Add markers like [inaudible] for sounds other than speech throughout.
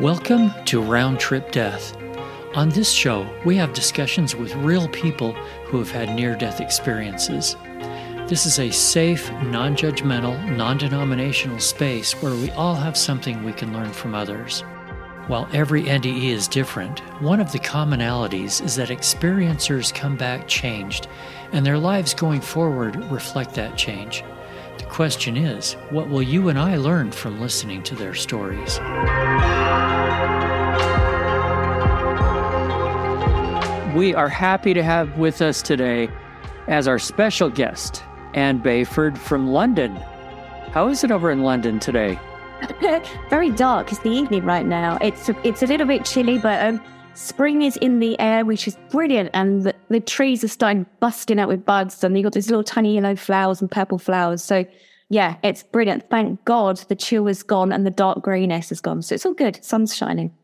Welcome to Round Trip Death. On this show, we have discussions with real people who have had near death experiences. This is a safe, non judgmental, non denominational space where we all have something we can learn from others. While every NDE is different, one of the commonalities is that experiencers come back changed, and their lives going forward reflect that change. The question is what will you and I learn from listening to their stories? We are happy to have with us today as our special guest, Anne Bayford from London. How is it over in London today? [laughs] Very dark. It's the evening right now. It's a, it's a little bit chilly, but um, spring is in the air, which is brilliant. And the, the trees are starting busting out with buds, and you've got these little tiny yellow flowers and purple flowers. So yeah, it's brilliant. Thank God the chill is gone and the dark grayness is gone. So it's all good. Sun's shining.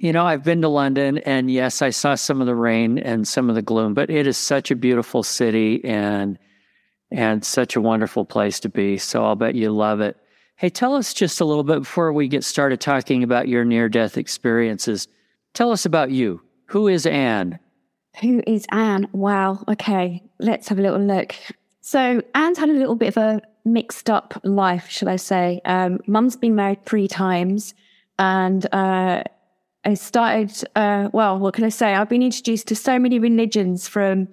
You know, I've been to London and yes, I saw some of the rain and some of the gloom, but it is such a beautiful city and and such a wonderful place to be. So I'll bet you love it. Hey, tell us just a little bit before we get started talking about your near death experiences. Tell us about you. Who is Anne? Who is Anne? Wow. Okay, let's have a little look. So Anne's had a little bit of a mixed up life, shall I say. Um, Mum's been married three times and uh, I started, uh, well, what can I say? I've been introduced to so many religions from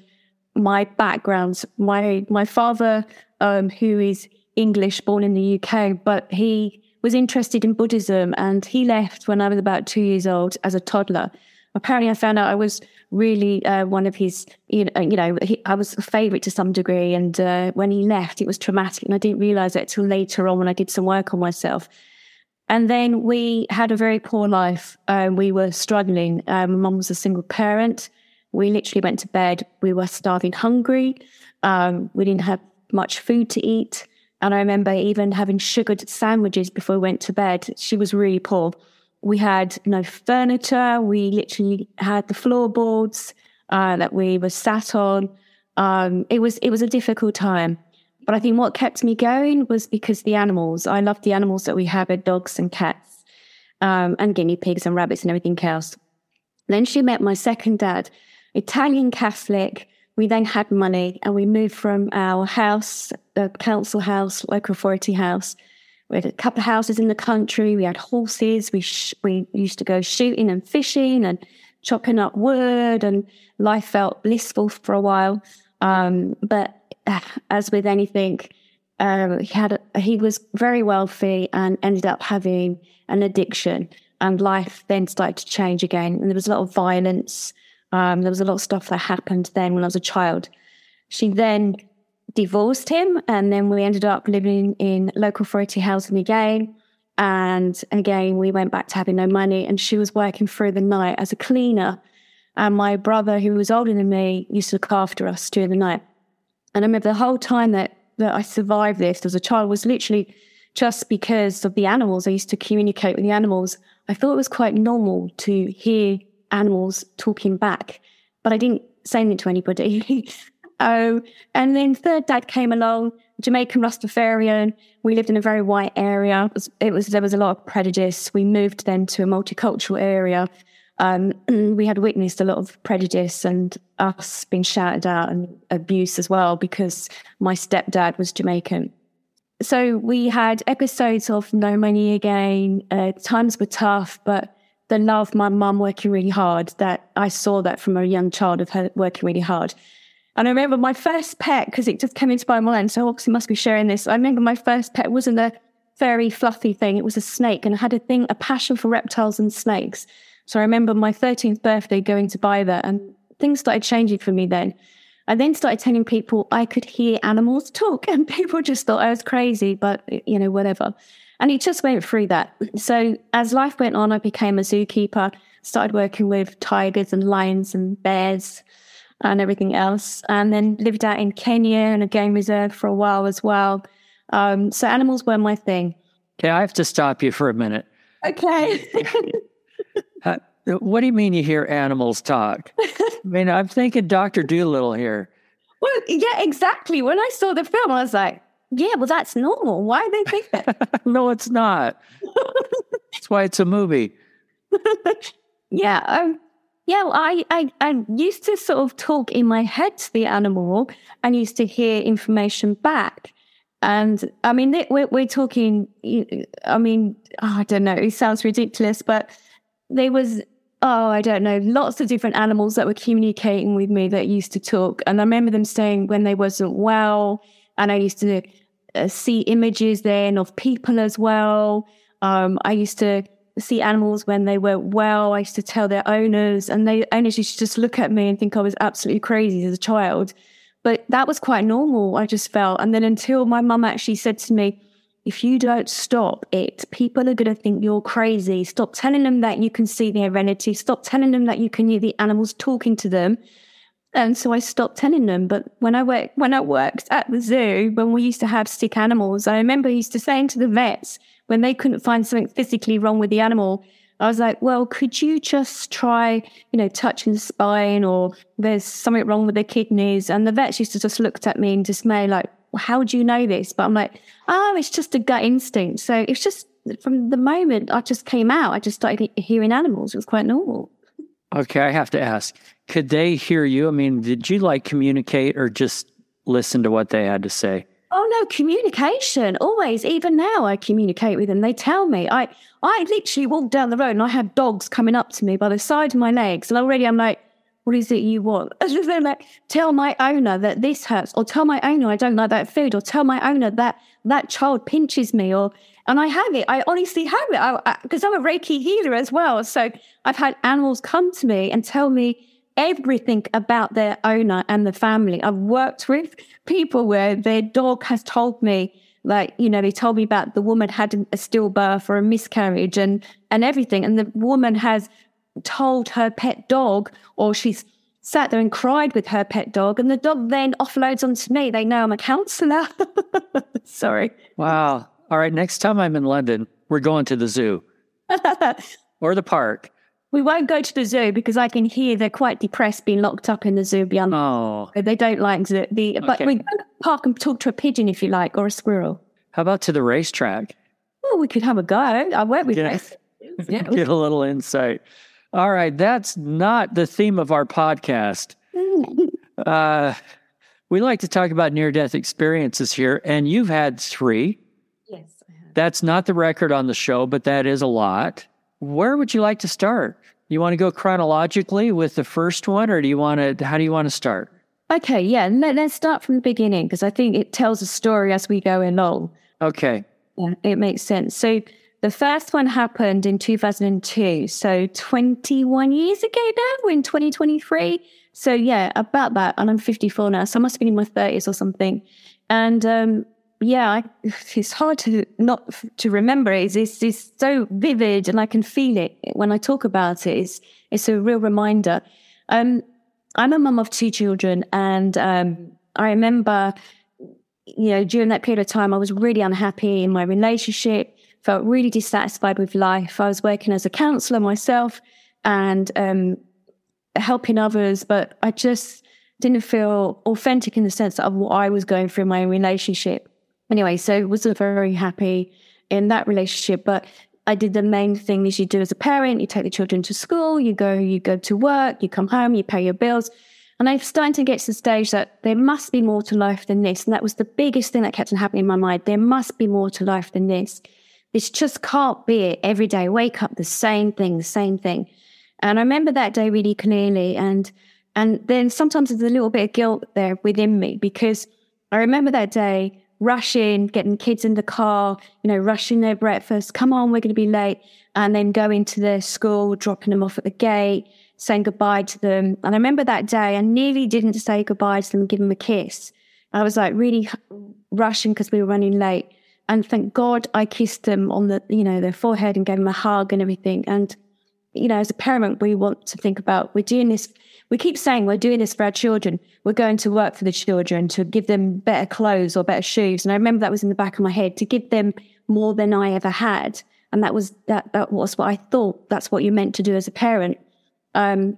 my background. My my father, um, who is English, born in the UK, but he was interested in Buddhism, and he left when I was about two years old as a toddler. Apparently, I found out I was really uh, one of his, you know, you know he, I was a favorite to some degree. And uh, when he left, it was traumatic, and I didn't realize it till later on when I did some work on myself. And then we had a very poor life. Um, we were struggling. Um, mum was a single parent. We literally went to bed. We were starving hungry. Um, we didn't have much food to eat. And I remember even having sugared sandwiches before we went to bed. She was really poor. We had no furniture. We literally had the floorboards uh, that we were sat on. Um, it was it was a difficult time. But I think what kept me going was because the animals. I loved the animals that we had, dogs and cats, um, and guinea pigs and rabbits and everything else. Then she met my second dad, Italian Catholic. We then had money and we moved from our house, the council house, local authority house. We had a couple of houses in the country. We had horses. We sh- we used to go shooting and fishing and chopping up wood, and life felt blissful for a while. Um, but [sighs] as with anything, uh, he had a, he was very wealthy and ended up having an addiction, and life then started to change again. And there was a lot of violence. Um, there was a lot of stuff that happened then when I was a child. She then divorced him, and then we ended up living in local authority housing again. And again, we went back to having no money, and she was working through the night as a cleaner. And my brother, who was older than me, used to look after us during the night. And I remember the whole time that, that I survived this as a child was literally just because of the animals. I used to communicate with the animals. I thought it was quite normal to hear animals talking back, but I didn't say anything to anybody. [laughs] oh, and then third dad came along, Jamaican Rastafarian. We lived in a very white area. It was, it was there was a lot of prejudice. We moved then to a multicultural area um, [clears throat] we had witnessed a lot of prejudice and us being shouted at and abuse as well because my stepdad was Jamaican. So we had episodes of no money again. Uh, times were tough, but the love my mum working really hard that I saw that from a young child of her working really hard. And I remember my first pet, because it just came into my mind, so obviously must be sharing this. I remember my first pet wasn't a very fluffy thing, it was a snake, and I had a thing, a passion for reptiles and snakes. So I remember my 13th birthday going to buy that and things started changing for me then. I then started telling people I could hear animals talk [laughs] and people just thought I was crazy, but you know, whatever. And it just went through that. So as life went on, I became a zookeeper, started working with tigers and lions and bears and everything else, and then lived out in Kenya in a game reserve for a while as well. Um, so animals were my thing. Okay, I have to stop you for a minute. Okay. [laughs] [laughs] Uh, what do you mean you hear animals talk? I mean, I'm thinking Dr. Dolittle here. Well, yeah, exactly. When I saw the film, I was like, yeah, well, that's normal. Why do they think that? [laughs] no, it's not. That's why it's a movie. [laughs] yeah. Um, yeah, well, I, I, I used to sort of talk in my head to the animal and used to hear information back. And I mean, we're, we're talking, I mean, oh, I don't know, it sounds ridiculous, but there was, oh, I don't know, lots of different animals that were communicating with me that used to talk. And I remember them saying when they wasn't well, and I used to uh, see images then of people as well. Um, I used to see animals when they were well. I used to tell their owners, and they owners used to just look at me and think I was absolutely crazy as a child. But that was quite normal, I just felt. And then until my mum actually said to me, if you don't stop it, people are going to think you're crazy. Stop telling them that you can see their entity. Stop telling them that you can hear the animals talking to them. And so I stopped telling them. But when I worked, when I worked at the zoo, when we used to have sick animals, I remember used to saying to the vets, when they couldn't find something physically wrong with the animal, I was like, well, could you just try, you know, touching the spine or there's something wrong with the kidneys? And the vets used to just looked at me in dismay, like, well, how do you know this? But I'm like, oh, it's just a gut instinct. So it's just from the moment I just came out, I just started hearing animals. It was quite normal. Okay, I have to ask, could they hear you? I mean, did you like communicate or just listen to what they had to say? Oh no, communication. Always. Even now I communicate with them. They tell me. I I literally walk down the road and I have dogs coming up to me by the side of my legs. And already I'm like, what is it you want? [laughs] They're like, tell my owner that this hurts, or tell my owner I don't like that food, or tell my owner that that child pinches me, or and I have it. I honestly have it because I'm a Reiki healer as well. So I've had animals come to me and tell me everything about their owner and the family. I've worked with people where their dog has told me, like, you know, they told me about the woman had a stillbirth or a miscarriage and, and everything. And the woman has told her pet dog, or she's sat there and cried with her pet dog, and the dog then offloads onto me. They know I'm a counselor. [laughs] Sorry. Wow. All right. Next time I'm in London, we're going to the zoo [laughs] or the park. We won't go to the zoo because I can hear they're quite depressed being locked up in the zoo beyond. Oh, they don't like the. the okay. But we go to park and talk to a pigeon if you like, or a squirrel. How about to the racetrack? Oh, we could have a go. I work with yeah. [laughs] get a little insight. All right, that's not the theme of our podcast. [laughs] uh, we like to talk about near death experiences here, and you've had three. Yes, I have. That's not the record on the show, but that is a lot. Where would you like to start? You want to go chronologically with the first one, or do you want to? How do you want to start? Okay, yeah, let, us start from the beginning because I think it tells a story as we go along. Okay, yeah, it makes sense. So the first one happened in 2002, so 21 years ago now. We're in 2023. So yeah, about that, and I'm 54 now, so I must have been in my 30s or something. And um, yeah, I, it's hard to not to remember it. It's, it's so vivid, and I can feel it when I talk about it. It's it's a real reminder. Um, I'm a mum of two children, and um, I remember, you know, during that period of time, I was really unhappy in my relationship. Felt really dissatisfied with life. I was working as a counsellor myself and um, helping others, but I just didn't feel authentic in the sense of what I was going through in my own relationship anyway, so wasn't very happy in that relationship. But I did the main thing that you do as a parent. You take the children to school, you go, you go to work, you come home, you pay your bills. And I'm starting to get to the stage that there must be more to life than this. And that was the biggest thing that kept on happening in my mind. There must be more to life than this. This just can't be it every day. Wake up, the same thing, the same thing. And I remember that day really clearly. And and then sometimes there's a little bit of guilt there within me because I remember that day rushing, getting kids in the car, you know, rushing their breakfast. Come on, we're going to be late. And then going to their school, dropping them off at the gate, saying goodbye to them. And I remember that day, I nearly didn't say goodbye to them give them a kiss. I was like really rushing because we were running late. And thank God I kissed them on the, you know, their forehead and gave them a hug and everything. And, you know, as a parent, we want to think about we're doing this we keep saying we're doing this for our children. We're going to work for the children to give them better clothes or better shoes. And I remember that was in the back of my head to give them more than I ever had. And that was that that was what I thought that's what you're meant to do as a parent. Um,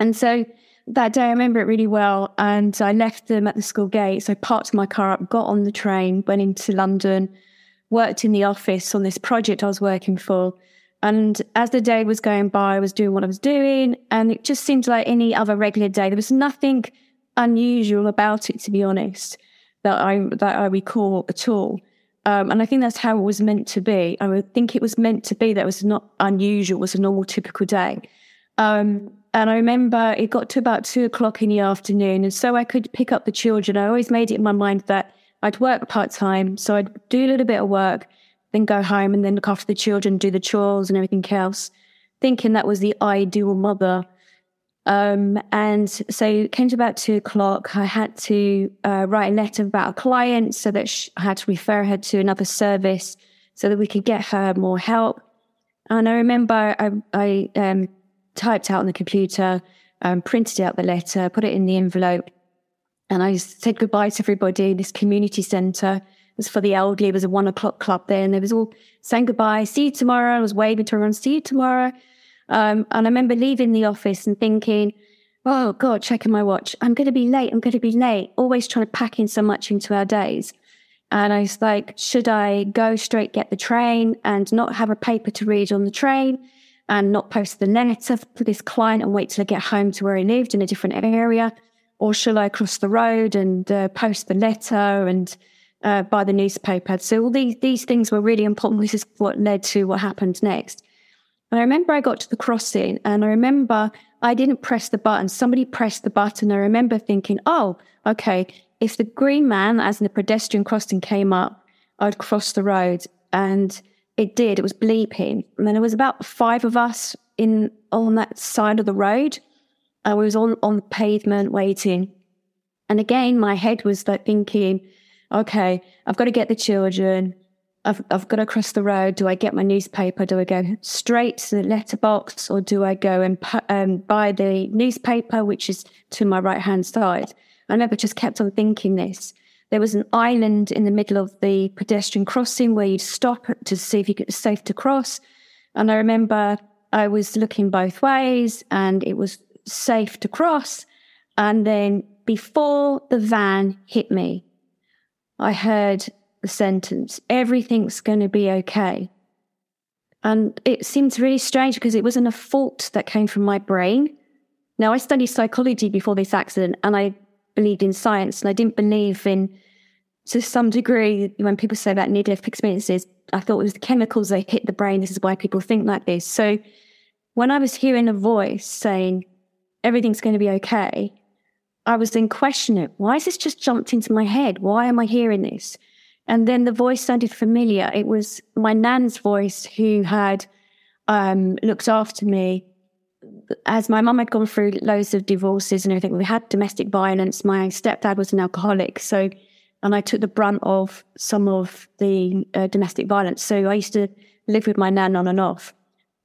and so that day I remember it really well. And I left them at the school gate. So I parked my car up, got on the train, went into London, worked in the office on this project I was working for. And as the day was going by, I was doing what I was doing, and it just seemed like any other regular day. There was nothing unusual about it, to be honest, that I that I recall at all. Um, and I think that's how it was meant to be. I think it was meant to be that it was not unusual, it was a normal, typical day. Um, and I remember it got to about two o'clock in the afternoon. And so I could pick up the children. I always made it in my mind that I'd work part time. So I'd do a little bit of work, then go home and then look after the children, do the chores and everything else, thinking that was the ideal mother. Um, and so it came to about two o'clock. I had to uh, write a letter about a client so that she, I had to refer her to another service so that we could get her more help. And I remember I, I um, typed out on the computer, um, printed out the letter, put it in the envelope, and I said goodbye to everybody. This community centre was for the elderly. It was a one o'clock club there, and they was all saying goodbye. See you tomorrow. I was waving to everyone. See you tomorrow. Um, and I remember leaving the office and thinking, oh God, checking my watch. I'm going to be late. I'm going to be late. Always trying to pack in so much into our days. And I was like, should I go straight get the train and not have a paper to read on the train and not post the letter for this client and wait till I get home to where he lived in a different area? Or shall I cross the road and uh, post the letter and uh, buy the newspaper? So all these, these things were really important. This is what led to what happened next. And I remember I got to the crossing and I remember I didn't press the button. Somebody pressed the button. I remember thinking, oh, okay, if the green man, as in the pedestrian crossing, came up, I'd cross the road. And it did. It was bleeping. And then there was about five of us in on that side of the road. I was on, on the pavement waiting. And again, my head was like thinking, okay, I've got to get the children. I've, I've got to cross the road. Do I get my newspaper? Do I go straight to the letterbox or do I go and um, buy the newspaper, which is to my right hand side? I never just kept on thinking this. There was an island in the middle of the pedestrian crossing where you'd stop to see if you could safe to cross. And I remember I was looking both ways and it was safe to cross. And then before the van hit me, I heard the sentence, everything's going to be okay. And it seems really strange because it wasn't a fault that came from my brain. Now, I studied psychology before this accident and I believed in science and I didn't believe in, to some degree, when people say about near death experiences, I thought it was the chemicals that hit the brain. This is why people think like this. So when I was hearing a voice saying, everything's going to be okay, I was then questioning, why has this just jumped into my head? Why am I hearing this? And then the voice sounded familiar. It was my nan's voice who had um, looked after me as my mum had gone through loads of divorces and everything. We had domestic violence. My stepdad was an alcoholic. So, and I took the brunt of some of the uh, domestic violence. So I used to live with my nan on and off.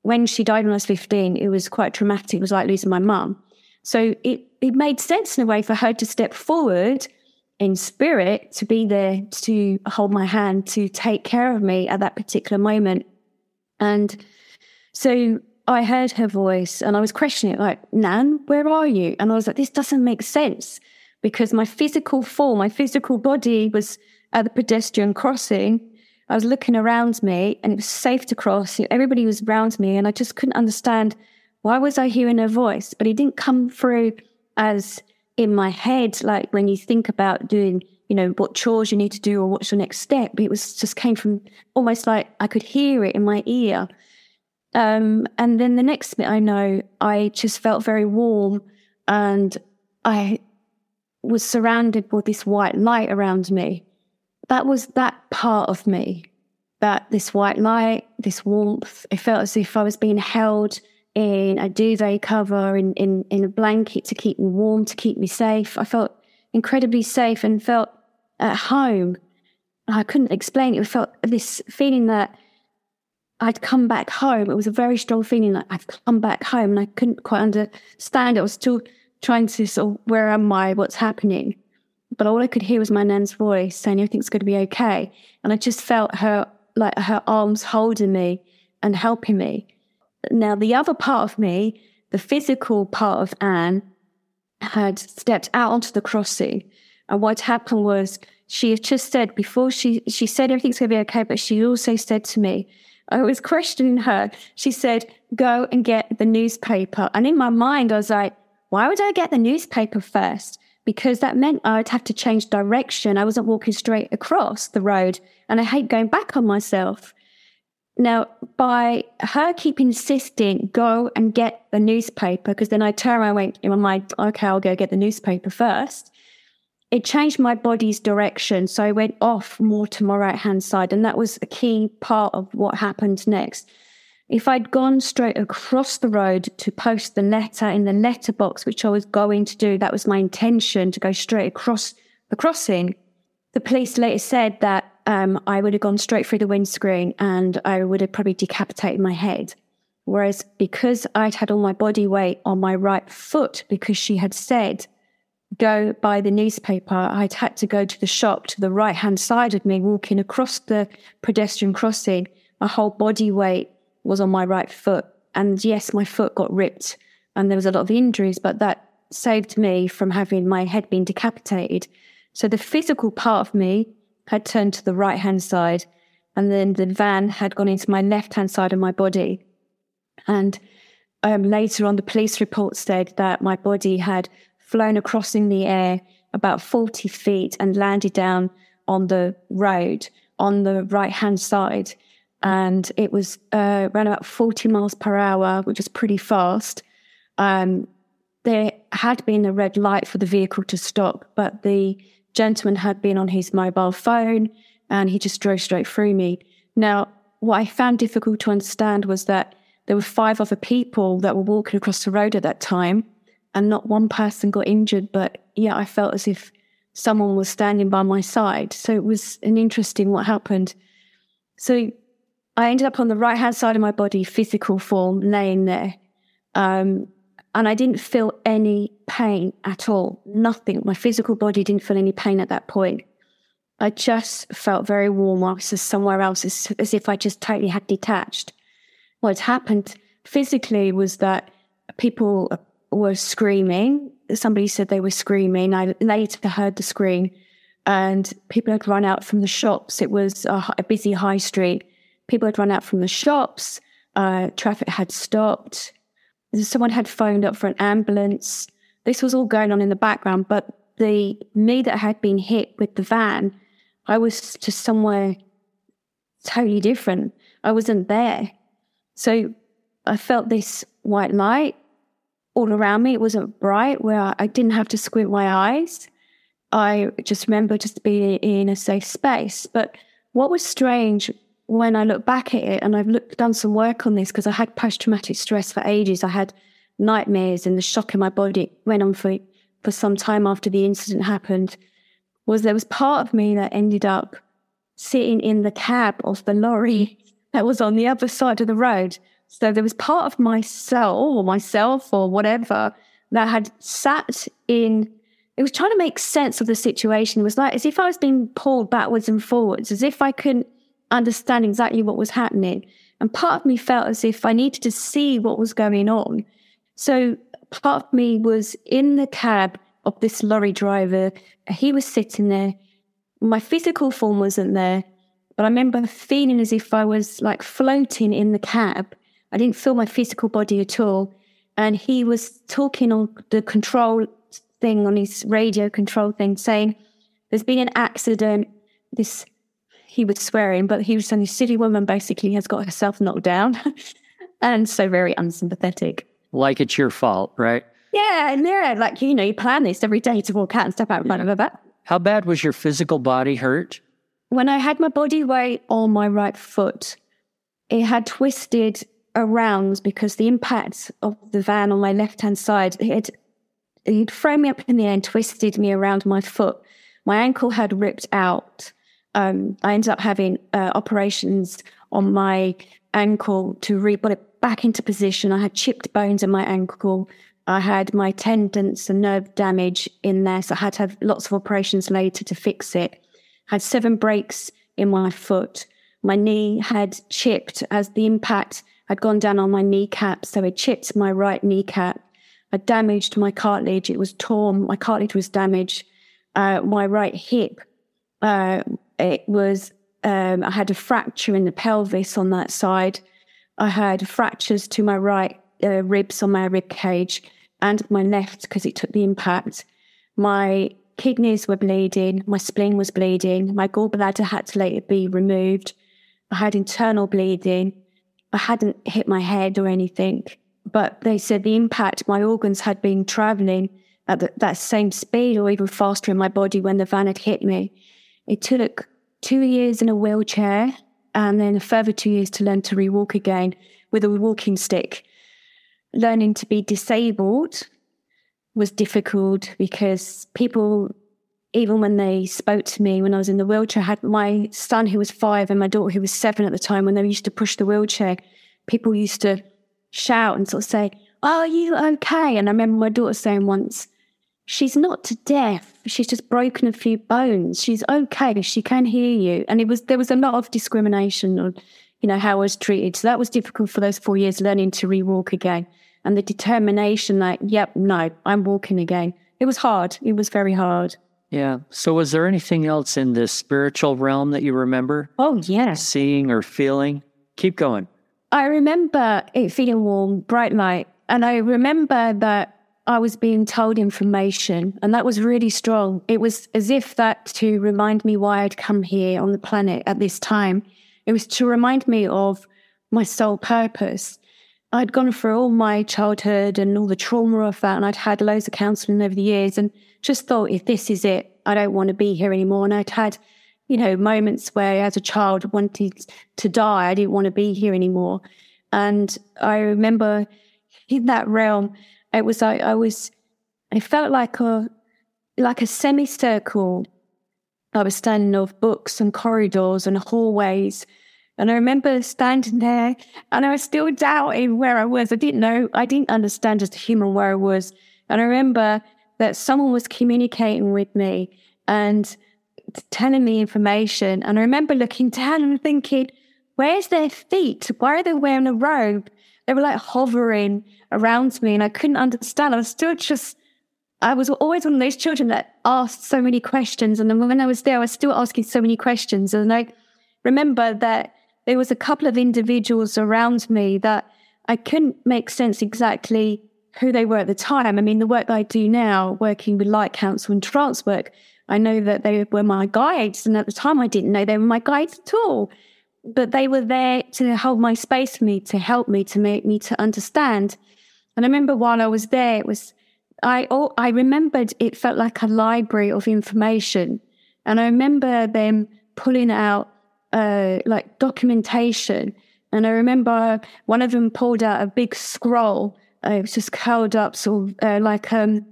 When she died when I was 15, it was quite traumatic. It was like losing my mum. So it, it made sense in a way for her to step forward in spirit to be there to hold my hand to take care of me at that particular moment and so i heard her voice and i was questioning it like nan where are you? And i was like this doesn't make sense because my physical form my physical body was at the pedestrian crossing. I was looking around me and it was safe to cross. Everybody was around me and i just couldn't understand why was i hearing her voice? But it didn't come through as in my head, like when you think about doing, you know, what chores you need to do or what's your next step, it was just came from almost like I could hear it in my ear. Um, and then the next bit I know, I just felt very warm and I was surrounded with this white light around me. That was that part of me, that this white light, this warmth. It felt as if I was being held in a duvet cover, in, in, in a blanket to keep me warm, to keep me safe. I felt incredibly safe and felt at home. I couldn't explain it. I felt this feeling that I'd come back home. It was a very strong feeling that I've come back home and I couldn't quite understand. I was still trying to sort of, where am I? What's happening? But all I could hear was my nan's voice saying everything's going to be okay. And I just felt her, like her arms holding me and helping me. Now, the other part of me, the physical part of Anne, had stepped out onto the crossing. And what happened was she had just said before she she said everything's gonna be okay, but she also said to me, I was questioning her. She said, go and get the newspaper. And in my mind, I was like, why would I get the newspaper first? Because that meant I'd have to change direction. I wasn't walking straight across the road. And I hate going back on myself. Now, by her keep insisting, go and get the newspaper, because then I turn around and went in my mind, okay, I'll go get the newspaper first. It changed my body's direction. So I went off more to my right hand side. And that was a key part of what happened next. If I'd gone straight across the road to post the letter in the letterbox, which I was going to do, that was my intention to go straight across the crossing. The police later said that um, I would have gone straight through the windscreen and I would have probably decapitated my head. Whereas because I'd had all my body weight on my right foot, because she had said, go buy the newspaper, I'd had to go to the shop to the right hand side of me, walking across the pedestrian crossing. My whole body weight was on my right foot. And yes, my foot got ripped and there was a lot of injuries, but that saved me from having my head being decapitated. So the physical part of me had turned to the right hand side, and then the van had gone into my left hand side of my body. And um, later on, the police report said that my body had flown across in the air about 40 feet and landed down on the road on the right hand side. And it was uh, around about 40 miles per hour, which is pretty fast. Um, there had been a red light for the vehicle to stop, but the gentleman had been on his mobile phone and he just drove straight through me. Now, what I found difficult to understand was that there were five other people that were walking across the road at that time and not one person got injured. But yeah, I felt as if someone was standing by my side. So it was an interesting what happened. So I ended up on the right hand side of my body, physical form, laying there. Um, and I didn't feel any pain at all. Nothing. My physical body didn't feel any pain at that point. I just felt very warm. I was just somewhere else, as, as if I just totally had detached. What happened physically was that people were screaming. Somebody said they were screaming. I later heard the scream, and people had run out from the shops. It was a, a busy high street. People had run out from the shops. Uh, traffic had stopped someone had phoned up for an ambulance. This was all going on in the background, but the me that had been hit with the van, I was just somewhere totally different. I wasn't there. So I felt this white light all around me. It wasn't bright where I didn't have to squint my eyes. I just remember just being in a safe space. But what was strange when I look back at it, and I've looked, done some work on this because I had post traumatic stress for ages. I had nightmares and the shock in my body went on for, for some time after the incident happened. Was there was part of me that ended up sitting in the cab of the lorry [laughs] that was on the other side of the road. So there was part of myself or myself or whatever that had sat in it was trying to make sense of the situation. It was like as if I was being pulled backwards and forwards, as if I couldn't understand exactly what was happening. And part of me felt as if I needed to see what was going on. So part of me was in the cab of this lorry driver. He was sitting there. My physical form wasn't there, but I remember feeling as if I was like floating in the cab. I didn't feel my physical body at all. And he was talking on the control thing, on his radio control thing, saying, There's been an accident. This he was swearing, but he was saying this silly woman basically has got herself knocked down. [laughs] and so very unsympathetic. Like it's your fault, right? Yeah, and they're like, you know, you plan this every day to walk out and step out in front of a How bad was your physical body hurt? When I had my body weight on my right foot, it had twisted around because the impact of the van on my left hand side it he'd thrown me up in the air and twisted me around my foot. My ankle had ripped out um, I ended up having uh, operations on my ankle to re put it back into position. I had chipped bones in my ankle. I had my tendons and nerve damage in there, so I had to have lots of operations later to fix it. I had seven breaks in my foot. My knee had chipped as the impact had gone down on my kneecap, so it chipped my right kneecap. I damaged my cartilage; it was torn. My cartilage was damaged. Uh, my right hip uh, it was um, I had a fracture in the pelvis on that side. I had fractures to my right uh, ribs on my rib cage and my left because it took the impact. My kidneys were bleeding, my spleen was bleeding, my gallbladder had to later be removed. I had internal bleeding. I hadn't hit my head or anything, but they said the impact, my organs had been traveling at the, that same speed or even faster in my body when the van had hit me. It took two years in a wheelchair and then a further two years to learn to rewalk again with a walking stick. Learning to be disabled was difficult because people, even when they spoke to me when I was in the wheelchair, I had my son who was five and my daughter who was seven at the time, when they used to push the wheelchair, people used to shout and sort of say, Are you okay? And I remember my daughter saying once, She's not to deaf. She's just broken a few bones. She's okay. She can hear you. And it was there was a lot of discrimination on, you know, how I was treated. So that was difficult for those four years learning to rewalk again and the determination like, yep, no, I'm walking again. It was hard. It was very hard. Yeah. So was there anything else in the spiritual realm that you remember? Oh, yes. Seeing or feeling? Keep going. I remember it feeling warm, bright light. And I remember that I was being told information, and that was really strong. It was as if that to remind me why I'd come here on the planet at this time. It was to remind me of my sole purpose. I'd gone through all my childhood and all the trauma of that, and I'd had loads of counselling over the years, and just thought, if this is it, I don't want to be here anymore. And I'd had, you know, moments where, as a child, wanted to die. I didn't want to be here anymore. And I remember in that realm, it was like I was, it felt like a like a semicircle. I was standing of books and corridors and hallways and I remember standing there and I was still doubting where I was. I didn't know, I didn't understand as a human where I was. And I remember that someone was communicating with me and telling me information. And I remember looking down and thinking, where's their feet? Why are they wearing a robe? They were like hovering around me and I couldn't understand. I was still just, I was always one of those children that asked so many questions. And then when I was there, I was still asking so many questions. And I remember that there was a couple of individuals around me that I couldn't make sense exactly who they were at the time. I mean, the work that I do now, working with Light Council and trance work, I know that they were my guides. And at the time, I didn't know they were my guides at all. But they were there to hold my space for me, to help me, to make me to understand. And I remember while I was there, it was, I, oh, I remembered it felt like a library of information. And I remember them pulling out uh, like documentation. And I remember one of them pulled out a big scroll. Uh, it was just curled up, sort of uh, like um,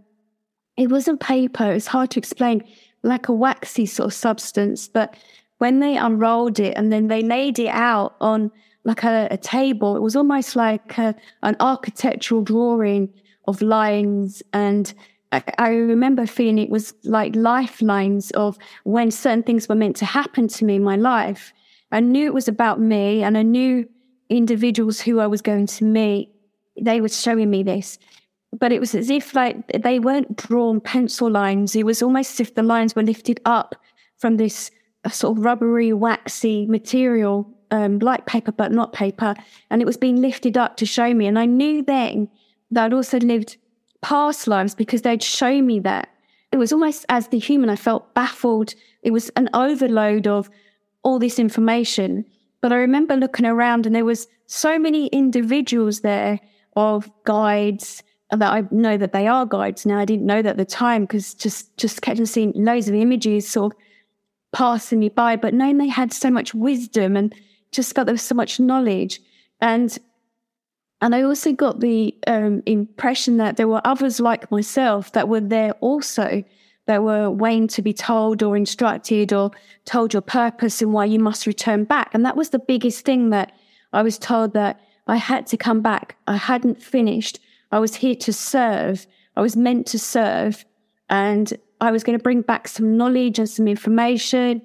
it wasn't paper. It's hard to explain, like a waxy sort of substance. But when they unrolled it and then they laid it out on like a, a table, it was almost like a, an architectural drawing of lines and I, remember feeling it was like lifelines of when certain things were meant to happen to me in my life. I knew it was about me and I knew individuals who I was going to meet. They were showing me this. But it was as if like they weren't drawn pencil lines. It was almost as if the lines were lifted up from this uh, sort of rubbery, waxy material, um, like paper, but not paper. And it was being lifted up to show me. And I knew then that I'd also lived past lives because they'd show me that. It was almost as the human, I felt baffled. It was an overload of all this information. But I remember looking around and there was so many individuals there of guides that I know that they are guides now. I didn't know that at the time because just just kept seeing loads of images sort of passing me by, but knowing they had so much wisdom and just felt there was so much knowledge. And and I also got the um, impression that there were others like myself that were there also, that were waiting to be told or instructed or told your purpose and why you must return back. And that was the biggest thing that I was told that I had to come back. I hadn't finished. I was here to serve. I was meant to serve. And I was going to bring back some knowledge and some information.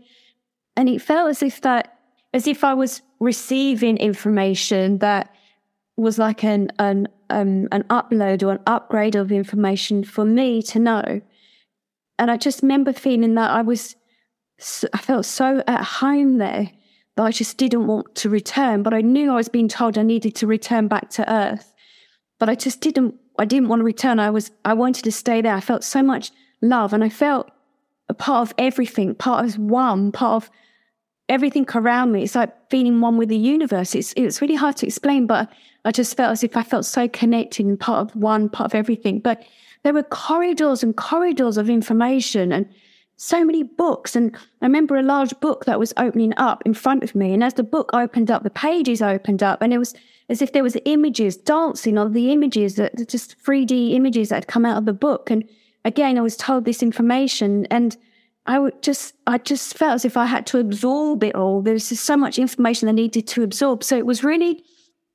And it felt as if that, as if I was receiving information that was like an an um, an upload or an upgrade of information for me to know. And I just remember feeling that I was I felt so at home there that I just didn't want to return. But I knew I was being told I needed to return back to Earth. But I just didn't. I didn't want to return. I was. I wanted to stay there. I felt so much love, and I felt a part of everything, part of one, part of everything around me. It's like feeling one with the universe. It's it's really hard to explain, but I just felt as if I felt so connected and part of one, part of everything. But there were corridors and corridors of information and so many books. And I remember a large book that was opening up in front of me. And as the book opened up, the pages opened up, and it was as if there was images dancing on the images that just 3D images that had come out of the book. And again, I was told this information and I would just, I just felt as if I had to absorb it all. There was just so much information I needed to absorb. So it was really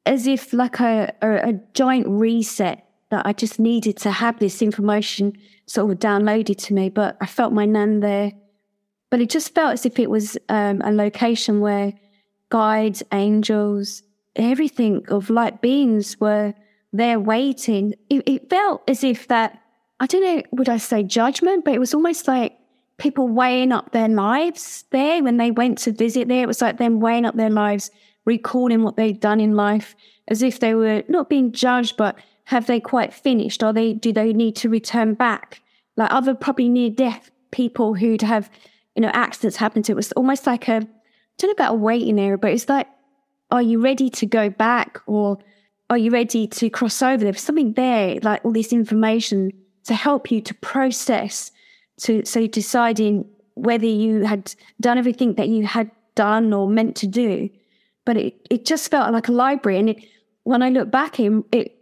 as if like a, a, a giant reset that I just needed to have this information sort of downloaded to me. But I felt my nan there. But it just felt as if it was um, a location where guides, angels, everything of light beings were there waiting. It, it felt as if that, I don't know, would I say judgment, but it was almost like people weighing up their lives there when they went to visit there. It was like them weighing up their lives, recalling what they'd done in life, as if they were not being judged, but have they quite finished? Are they do they need to return back? Like other probably near death people who'd have, you know, accidents happen to. It was almost like a I don't know about a waiting area, but it's like, are you ready to go back or are you ready to cross over? There's something there, like all this information to help you to process to so deciding whether you had done everything that you had done or meant to do. But it, it just felt like a library. And it, when I look back in it,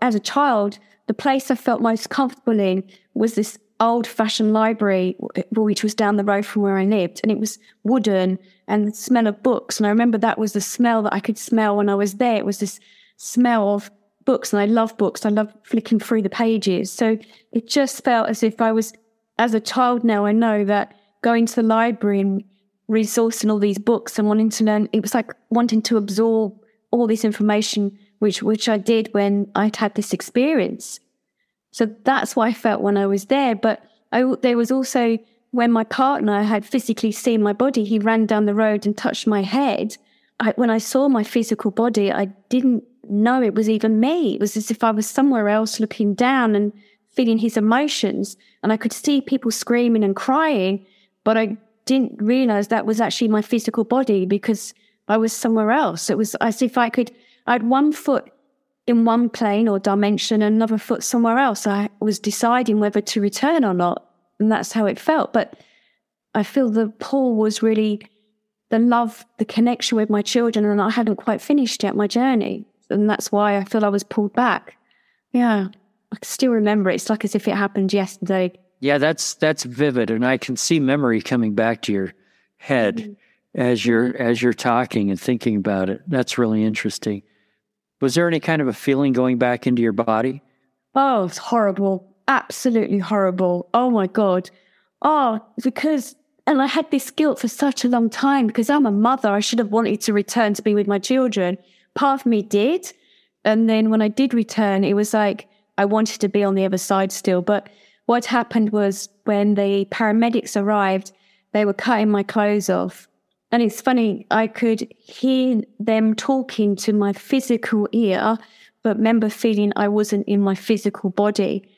as a child, the place I felt most comfortable in was this old fashioned library, which was down the road from where I lived. And it was wooden and the smell of books. And I remember that was the smell that I could smell when I was there. It was this smell of books. And I love books. I love flicking through the pages. So it just felt as if I was as a child now, I know that going to the library and resourcing all these books and wanting to learn, it was like wanting to absorb all this information, which which I did when I'd had this experience. So that's what I felt when I was there. But I, there was also when my partner had physically seen my body, he ran down the road and touched my head. I, when I saw my physical body, I didn't know it was even me. It was as if I was somewhere else looking down and feeling his emotions. And I could see people screaming and crying, but I didn't realize that was actually my physical body because I was somewhere else. It was as if I could, I had one foot in one plane or dimension, another foot somewhere else. I was deciding whether to return or not. And that's how it felt. But I feel the pull was really the love, the connection with my children, and I hadn't quite finished yet my journey. And that's why I feel I was pulled back. Yeah. I still remember it. It's like as if it happened yesterday. Yeah, that's that's vivid, and I can see memory coming back to your head mm-hmm. as you're as you're talking and thinking about it. That's really interesting. Was there any kind of a feeling going back into your body? Oh, it's horrible. Absolutely horrible. Oh my god. Oh, because and I had this guilt for such a long time because I'm a mother. I should have wanted to return to be with my children. Part of me did. And then when I did return, it was like I wanted to be on the other side still. But what happened was when the paramedics arrived, they were cutting my clothes off. And it's funny, I could hear them talking to my physical ear, but remember feeling I wasn't in my physical body.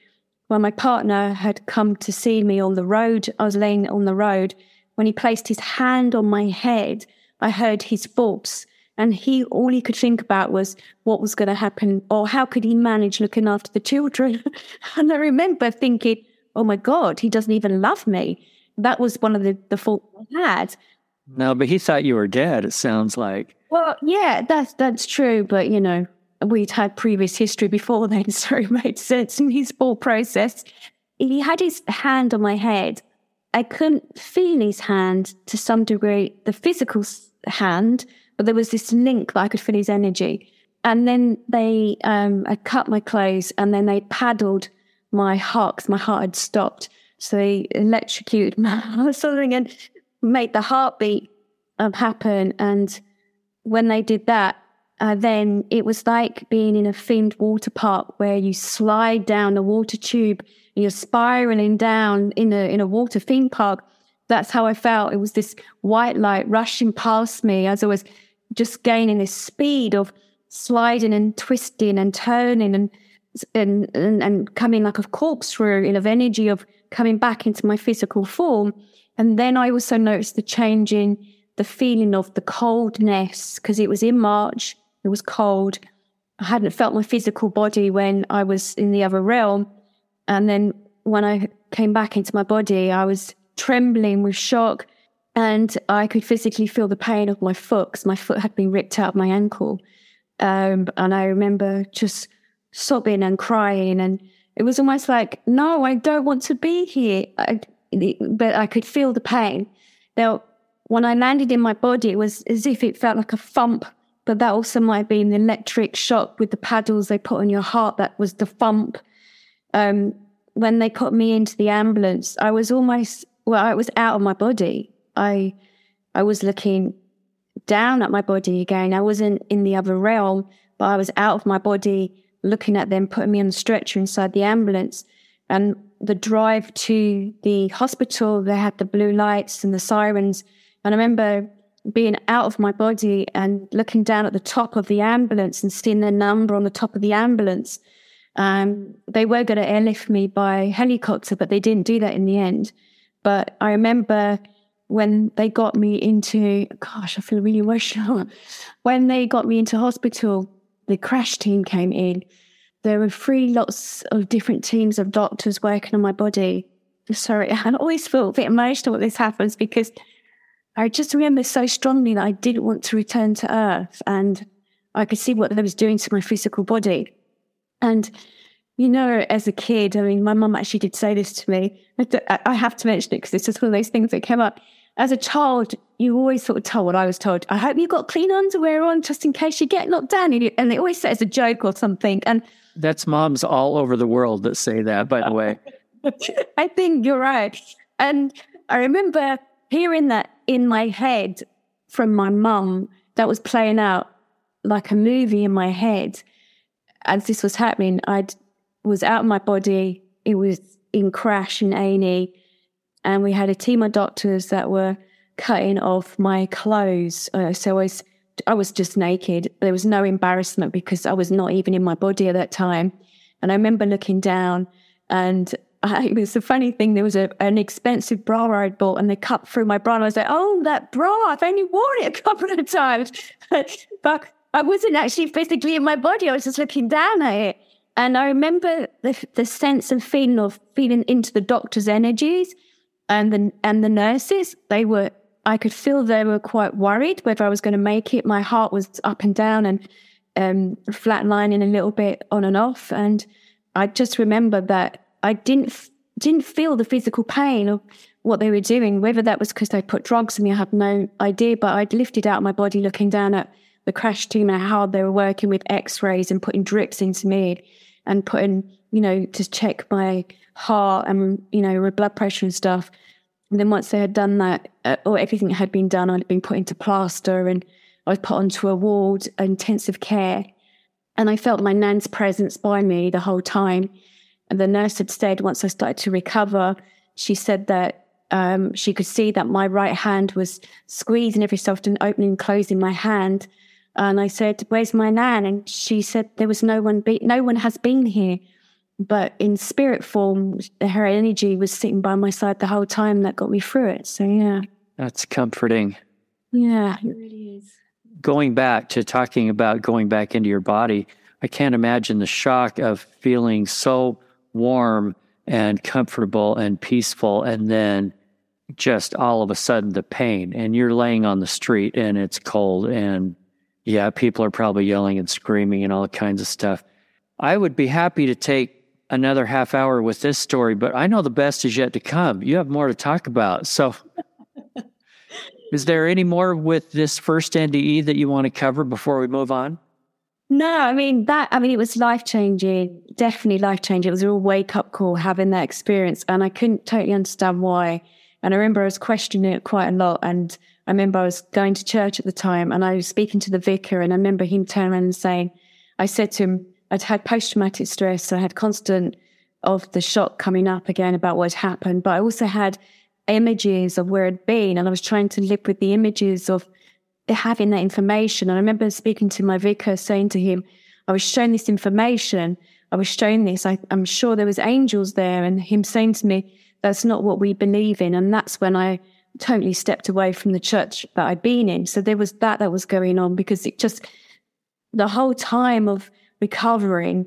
When my partner had come to see me on the road, I was laying on the road. When he placed his hand on my head, I heard his voice and he, all he could think about was what was going to happen or how could he manage looking after the children. [laughs] and I remember thinking, oh my God, he doesn't even love me. That was one of the, the faults I had. No, but he thought you were dead, it sounds like. Well, yeah, that's, that's true. But, you know, we'd had previous history before [laughs] then, so it made sense in his whole process. He had his hand on my head. I couldn't feel his hand to some degree, the physical hand, but there was this link that I could feel his energy. And then they um, had cut my clothes and then they paddled my heart because my heart had stopped. So they electrocuted [laughs] my something and made the heartbeat um, happen. And when they did that, uh, then it was like being in a themed water park where you slide down a water tube and you're spiraling down in a in a water theme park. That's how I felt. It was this white light rushing past me as I was just gaining this speed of sliding and twisting and turning and and and, and coming like a corpse corkscrew of energy of coming back into my physical form. And then I also noticed the change in the feeling of the coldness because it was in March, it was cold. I hadn't felt my physical body when I was in the other realm. And then when I came back into my body, I was trembling with shock and I could physically feel the pain of my foot because my foot had been ripped out of my ankle. Um, and I remember just sobbing and crying. And it was almost like, no, I don't want to be here. I, but I could feel the pain. Now, when I landed in my body, it was as if it felt like a thump, but that also might have been the electric shock with the paddles they put on your heart. That was the thump. Um, when they put me into the ambulance, I was almost, well, I was out of my body. I, I was looking down at my body again. I wasn't in the other realm, but I was out of my body looking at them putting me on the stretcher inside the ambulance. And the drive to the hospital, they had the blue lights and the sirens. And I remember being out of my body and looking down at the top of the ambulance and seeing their number on the top of the ambulance. Um, they were going to airlift me by helicopter, but they didn't do that in the end. But I remember when they got me into, gosh, I feel really emotional. [laughs] when they got me into hospital, the crash team came in. There were three lots of different teams of doctors working on my body. Sorry, [laughs] I always feel a bit emotional when this happens because I just remember so strongly that I didn't want to return to Earth and I could see what they was doing to my physical body. And, you know, as a kid, I mean, my mum actually did say this to me. [laughs] I have to mention it because it's just one of those things that came up as a child, you always sort of told what I was told. I hope you've got clean underwear on just in case you get knocked down. And they always say it's a joke or something. And that's moms all over the world that say that, by the way. [laughs] I think you're right. And I remember hearing that in my head from my mum that was playing out like a movie in my head. As this was happening, I was out of my body. It was in crash in A&E and we had a team of doctors that were cutting off my clothes. Uh, so I was, I was just naked. There was no embarrassment because I was not even in my body at that time. And I remember looking down and I, [laughs] it was a funny thing. There was a, an expensive bra I'd bought and they cut through my bra. And I was like, oh, that bra, I've only worn it a [laughs] couple of times. [laughs] but I wasn't actually physically in my body. I was just looking down at it. And I remember the, the sense of feeling of feeling into the doctor's energies and the and the nurses they were I could feel they were quite worried whether I was going to make it. My heart was up and down and um, flatlining a little bit on and off, and I just remember that I didn't didn't feel the physical pain of what they were doing. Whether that was because they put drugs in me, I have no idea. But I'd lifted out my body, looking down at the crash team and how they were working with X-rays and putting drips into me, and putting you know to check my heart and, you know, with blood pressure and stuff. And then once they had done that, uh, or everything had been done, I'd been put into plaster and I was put onto a ward, intensive care. And I felt my nan's presence by me the whole time. And the nurse had said, once I started to recover, she said that um, she could see that my right hand was squeezing every so often, opening and closing my hand. And I said, "Where's my nan?" And she said, "There was no one. Be- no one has been here." But in spirit form, her energy was sitting by my side the whole time that got me through it. So, yeah. That's comforting. Yeah, it really is. Going back to talking about going back into your body, I can't imagine the shock of feeling so warm and comfortable and peaceful, and then just all of a sudden the pain. And you're laying on the street and it's cold, and yeah, people are probably yelling and screaming and all kinds of stuff. I would be happy to take another half hour with this story, but I know the best is yet to come. You have more to talk about. So, [laughs] is there any more with this first NDE that you want to cover before we move on? No, I mean that. I mean it was life changing, definitely life changing. It was a real wake up call having that experience, and I couldn't totally understand why. And I remember I was questioning it quite a lot. And I remember I was going to church at the time, and I was speaking to the vicar, and I remember him turning around and saying, "I said to him, I'd had post traumatic stress. I had constant of the shock coming up again about what had happened, but I also had images of where I'd been, and I was trying to live with the images of having that information. And I remember speaking to my vicar, saying to him, I was shown this information. I was shown this. I, I'm sure there was angels there, and him saying to me, "That's not what we believe in." And that's when I totally stepped away from the church that I'd been in. So there was that that was going on because it just the whole time of recovering,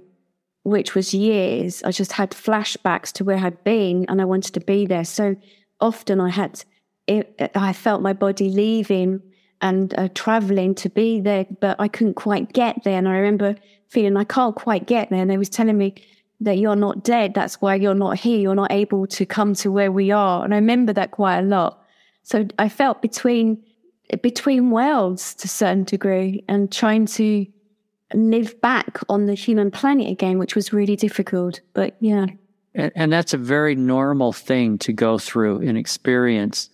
which was years, I just had flashbacks to where I'd been, and I wanted to be there. So often I had, it, I felt my body leaving and uh, traveling to be there, but I couldn't quite get there. And I remember feeling I can't quite get there. And they was telling me that you're not dead. That's why you're not here. You're not able to come to where we are. And I remember that quite a lot. So I felt between between worlds to a certain degree and trying to live back on the human planet again, which was really difficult. But yeah. And, and that's a very normal thing to go through and experience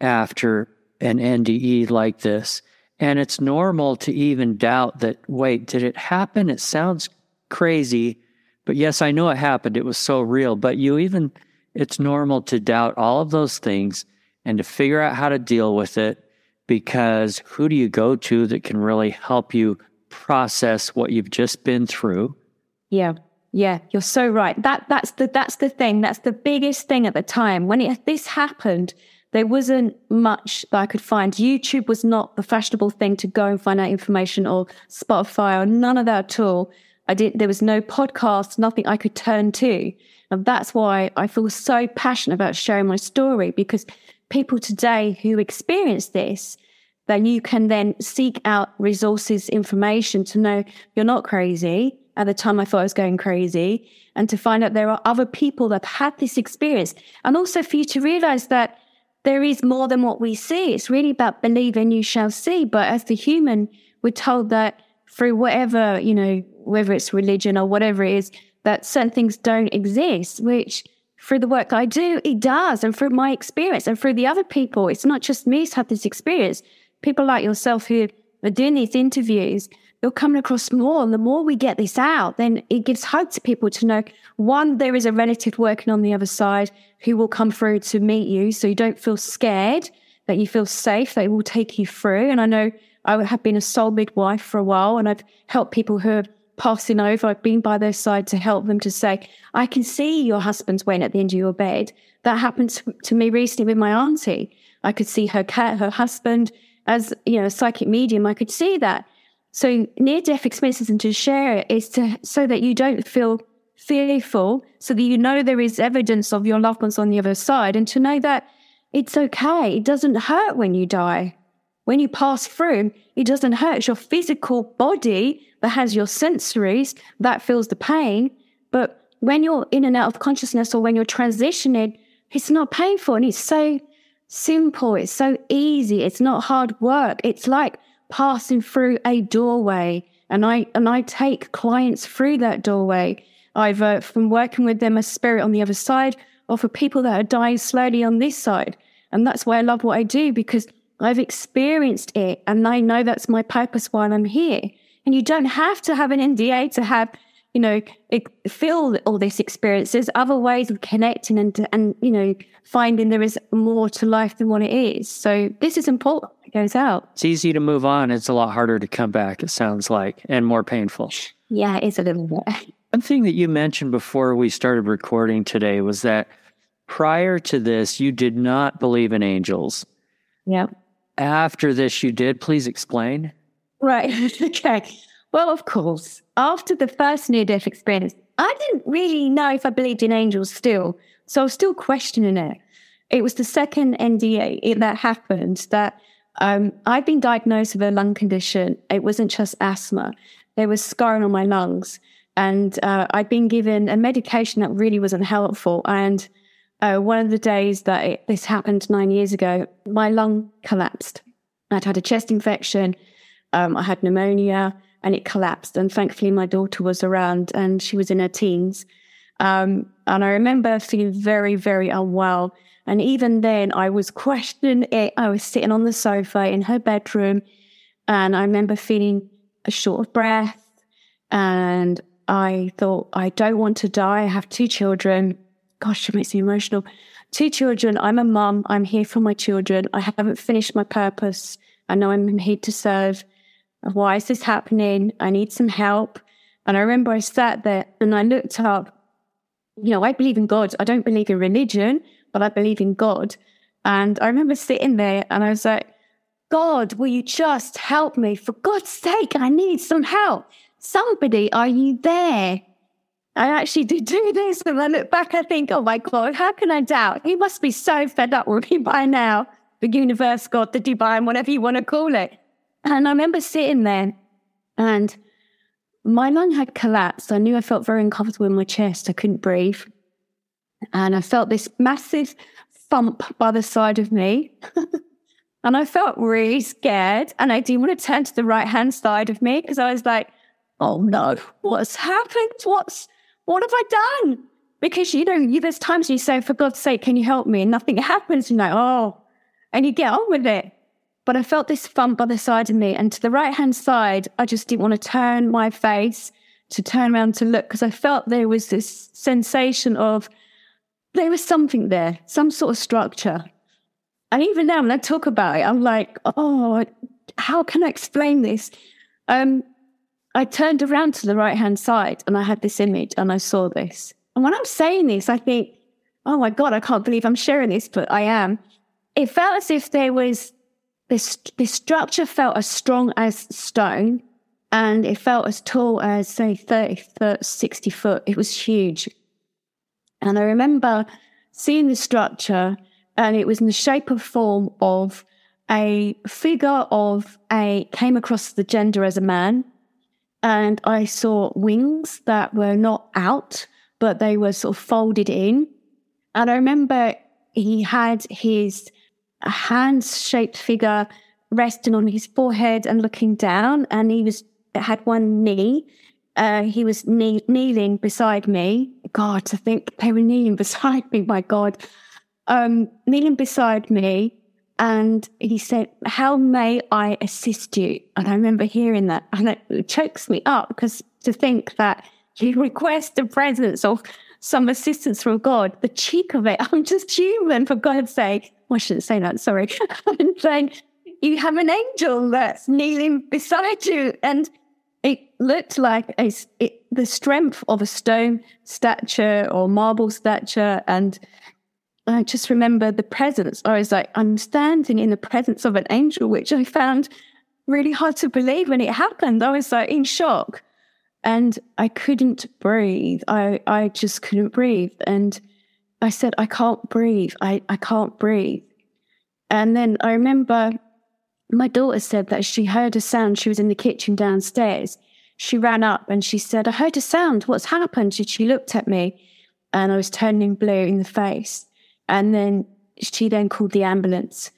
after an NDE like this. And it's normal to even doubt that, wait, did it happen? It sounds crazy, but yes, I know it happened. It was so real. But you even, it's normal to doubt all of those things and to figure out how to deal with it because who do you go to that can really help you process what you've just been through? Yeah. Yeah, you're so right. That that's the that's the thing. That's the biggest thing at the time when it, this happened there wasn't much that I could find. YouTube was not the fashionable thing to go and find out information or Spotify or none of that at all. I did, there was no podcast, nothing I could turn to. And that's why I feel so passionate about sharing my story because people today who experience this, then you can then seek out resources, information to know you're not crazy. At the time, I thought I was going crazy and to find out there are other people that have had this experience. And also for you to realize that there is more than what we see. It's really about believe and you shall see. But as the human, we're told that through whatever, you know, whether it's religion or whatever it is, that certain things don't exist, which through the work I do, it does. And through my experience and through the other people, it's not just me who's had this experience. People like yourself who are doing these interviews, you're coming across more. And the more we get this out, then it gives hope to people to know one, there is a relative working on the other side who will come through to meet you. So you don't feel scared, that you feel safe, they will take you through. And I know I have been a soul midwife for a while and I've helped people who are passing over. I've been by their side to help them to say, I can see your husband's waiting at the end of your bed. That happened to me recently with my auntie. I could see her cat, her husband as, you know, a psychic medium. I could see that. So near death experiences and to share it is to, so that you don't feel fearful so that you know there is evidence of your loved ones on the other side and to know that it's okay. It doesn't hurt when you die. When you pass through, it doesn't hurt. It's your physical body that has your sensories that feels the pain. But when you're in and out of consciousness or when you're transitioning, it's not painful and it's so simple. It's so easy. It's not hard work. It's like passing through a doorway. And I, and I take clients through that doorway either uh, from working with them as spirit on the other side or for people that are dying slowly on this side. And that's why I love what I do because I've experienced it and I know that's my purpose while I'm here. And you don't have to have an NDE to have, you know, feel all these experiences, other ways of connecting and, and, you know, finding there is more to life than what it is. So this is important. It goes out. It's easy to move on. It's a lot harder to come back, it sounds like, and more painful. Yeah, it is a little bit. [laughs] One thing that you mentioned before we started recording today was that prior to this, you did not believe in angels. Yep. After this, you did. Please explain. Right. [laughs] okay. Well, of course, after the first near death experience, I didn't really know if I believed in angels still. So I was still questioning it. It was the second NDE that happened that um, I'd been diagnosed with a lung condition. It wasn't just asthma, there was scarring on my lungs. And uh, I'd been given a medication that really wasn't helpful. And uh, one of the days that it, this happened nine years ago, my lung collapsed. I'd had a chest infection, um, I had pneumonia, and it collapsed. And thankfully, my daughter was around and she was in her teens. Um, and I remember feeling very, very unwell. And even then, I was questioning it. I was sitting on the sofa in her bedroom, and I remember feeling a short of breath and I thought, I don't want to die. I have two children. Gosh, it makes me emotional. two children. I'm a mum. I'm here for my children. I haven't finished my purpose. I know I'm here to serve. Why is this happening? I need some help. And I remember I sat there and I looked up. You know, I believe in God. I don't believe in religion, but I believe in God. And I remember sitting there and I was like, God, will you just help me? For God's sake, I need some help. Somebody, are you there? I actually did do this. And I look back, I think, oh my God, how can I doubt? He must be so fed up with me by now. The universe, God, the divine, whatever you want to call it. And I remember sitting there and my lung had collapsed. I knew I felt very uncomfortable in my chest. I couldn't breathe. And I felt this massive thump by the side of me. [laughs] and I felt really scared. And I didn't want to turn to the right hand side of me because I was like, oh no, what's happened? What's, what have I done? Because, you know, you, there's times you say, for God's sake, can you help me? And nothing happens. You're like, oh, and you get on with it. But I felt this thump by the side of me. And to the right hand side, I just didn't want to turn my face to turn around to look because I felt there was this sensation of there was something there, some sort of structure. And even now, when I talk about it, I'm like, oh, how can I explain this? Um, I turned around to the right hand side and I had this image and I saw this. And when I'm saying this, I think, oh my God, I can't believe I'm sharing this, but I am. It felt as if there was this, this structure felt as strong as stone and it felt as tall as, say, 30, 30 60 foot. It was huge. And I remember seeing the structure and it was in the shape of form of a figure of a, came across the gender as a man and I saw wings that were not out, but they were sort of folded in. And I remember he had his hand shaped figure resting on his forehead and looking down, and he was had one knee. Uh, he was knee, kneeling beside me. God, I think they were kneeling [laughs] beside me. My God, um, kneeling beside me, and he said, How may I assist you? And I remember hearing that, and it chokes me up because to think that you [laughs] request the presence of some assistance from God, the cheek of it, [laughs] I'm just human, for God's sake. I shouldn't say that, sorry. [laughs] and saying, you have an angel that's kneeling beside you. And it looked like a, it, the strength of a stone stature or marble stature. And I just remember the presence. I was like, I'm standing in the presence of an angel, which I found really hard to believe when it happened. I was like in shock and I couldn't breathe. I, I just couldn't breathe. And I said, I can't breathe. I, I can't breathe. And then I remember my daughter said that she heard a sound. She was in the kitchen downstairs. She ran up and she said, I heard a sound. What's happened? And she looked at me and I was turning blue in the face. And then she then called the ambulance.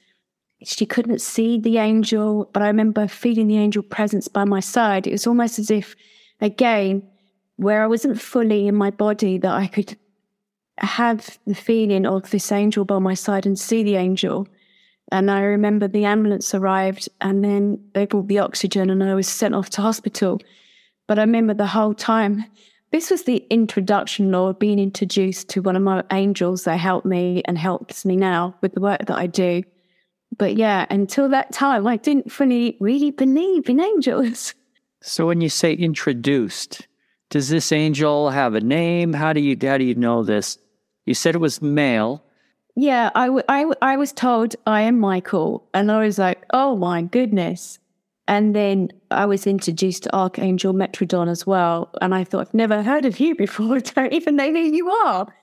She couldn't see the angel, but I remember feeling the angel presence by my side. It was almost as if, again, where I wasn't fully in my body, that I could have the feeling of this angel by my side and see the angel. And I remember the ambulance arrived and then they brought the oxygen and I was sent off to hospital. But I remember the whole time this was the introduction or being introduced to one of my angels that helped me and helps me now with the work that I do. But yeah, until that time, I didn't fully really believe in angels. [laughs] So when you say introduced, does this angel have a name? How do you how do you know this? You said it was male. Yeah, I, w- I, w- I was told I am Michael, and I was like, oh my goodness. And then I was introduced to Archangel Metatron as well. And I thought, I've never heard of you [laughs] before. I don't even know who you are.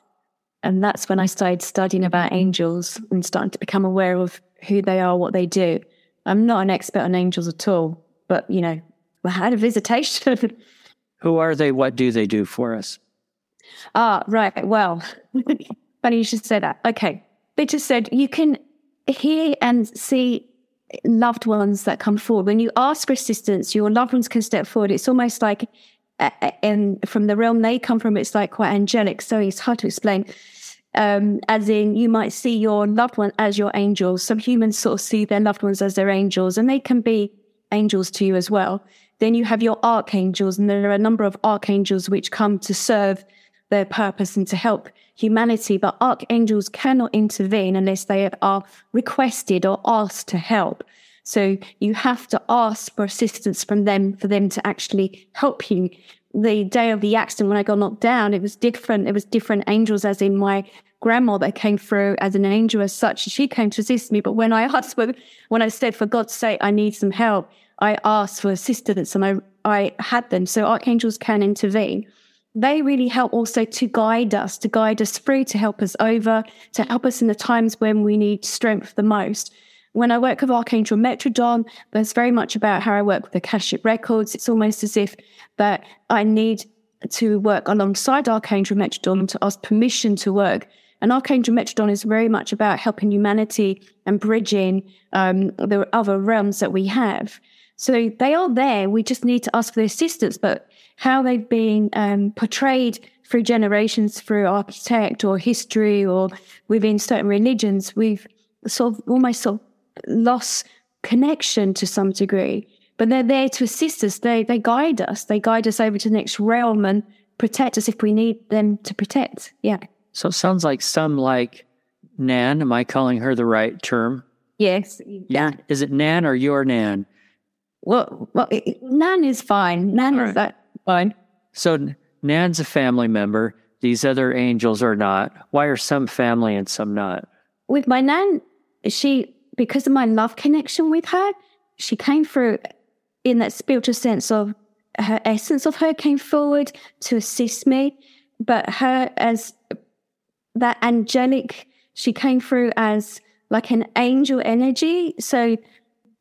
And that's when I started studying about angels and starting to become aware of who they are, what they do. I'm not an expert on angels at all, but, you know, I had a visitation. [laughs] who are they? What do they do for us? Ah, right. Well, [laughs] funny you should say that. Okay. They just said you can hear and see loved ones that come forward. When you ask for assistance, your loved ones can step forward. It's almost like, and from the realm they come from, it's like quite angelic. So it's hard to explain. Um, as in, you might see your loved one as your angels. Some humans sort of see their loved ones as their angels, and they can be angels to you as well. Then you have your archangels, and there are a number of archangels which come to serve their purpose and to help humanity. But archangels cannot intervene unless they are requested or asked to help. So you have to ask for assistance from them for them to actually help you. The day of the accident, when I got knocked down, it was different. It was different angels, as in my grandma that came through as an angel as such. She came to assist me. But when I [laughs] asked for, when I said, for God's sake, I need some help, I asked for assistance and I, I had them. So archangels can intervene. They really help also to guide us, to guide us through, to help us over, to help us in the times when we need strength the most when I work with Archangel Metatron, that's very much about how I work with the Akashic Records. It's almost as if that I need to work alongside Archangel Metatron to ask permission to work. And Archangel Metatron is very much about helping humanity and bridging um, the other realms that we have. So they are there. We just need to ask for their assistance. But how they've been um, portrayed through generations, through architect or history or within certain religions, we've sort of almost sort of lost connection to some degree, but they're there to assist us. They they guide us. They guide us over to the next realm and protect us if we need them to protect. Yeah. So it sounds like some like Nan. Am I calling her the right term? Yes. Yeah. Is it Nan or your Nan? Well, well, Nan is fine. Nan right. is that fine. So Nan's a family member. These other angels are not. Why are some family and some not? With my Nan, she because of my love connection with her, she came through in that spiritual sense of her essence of her came forward to assist me, but her as that angelic, she came through as like an angel energy. So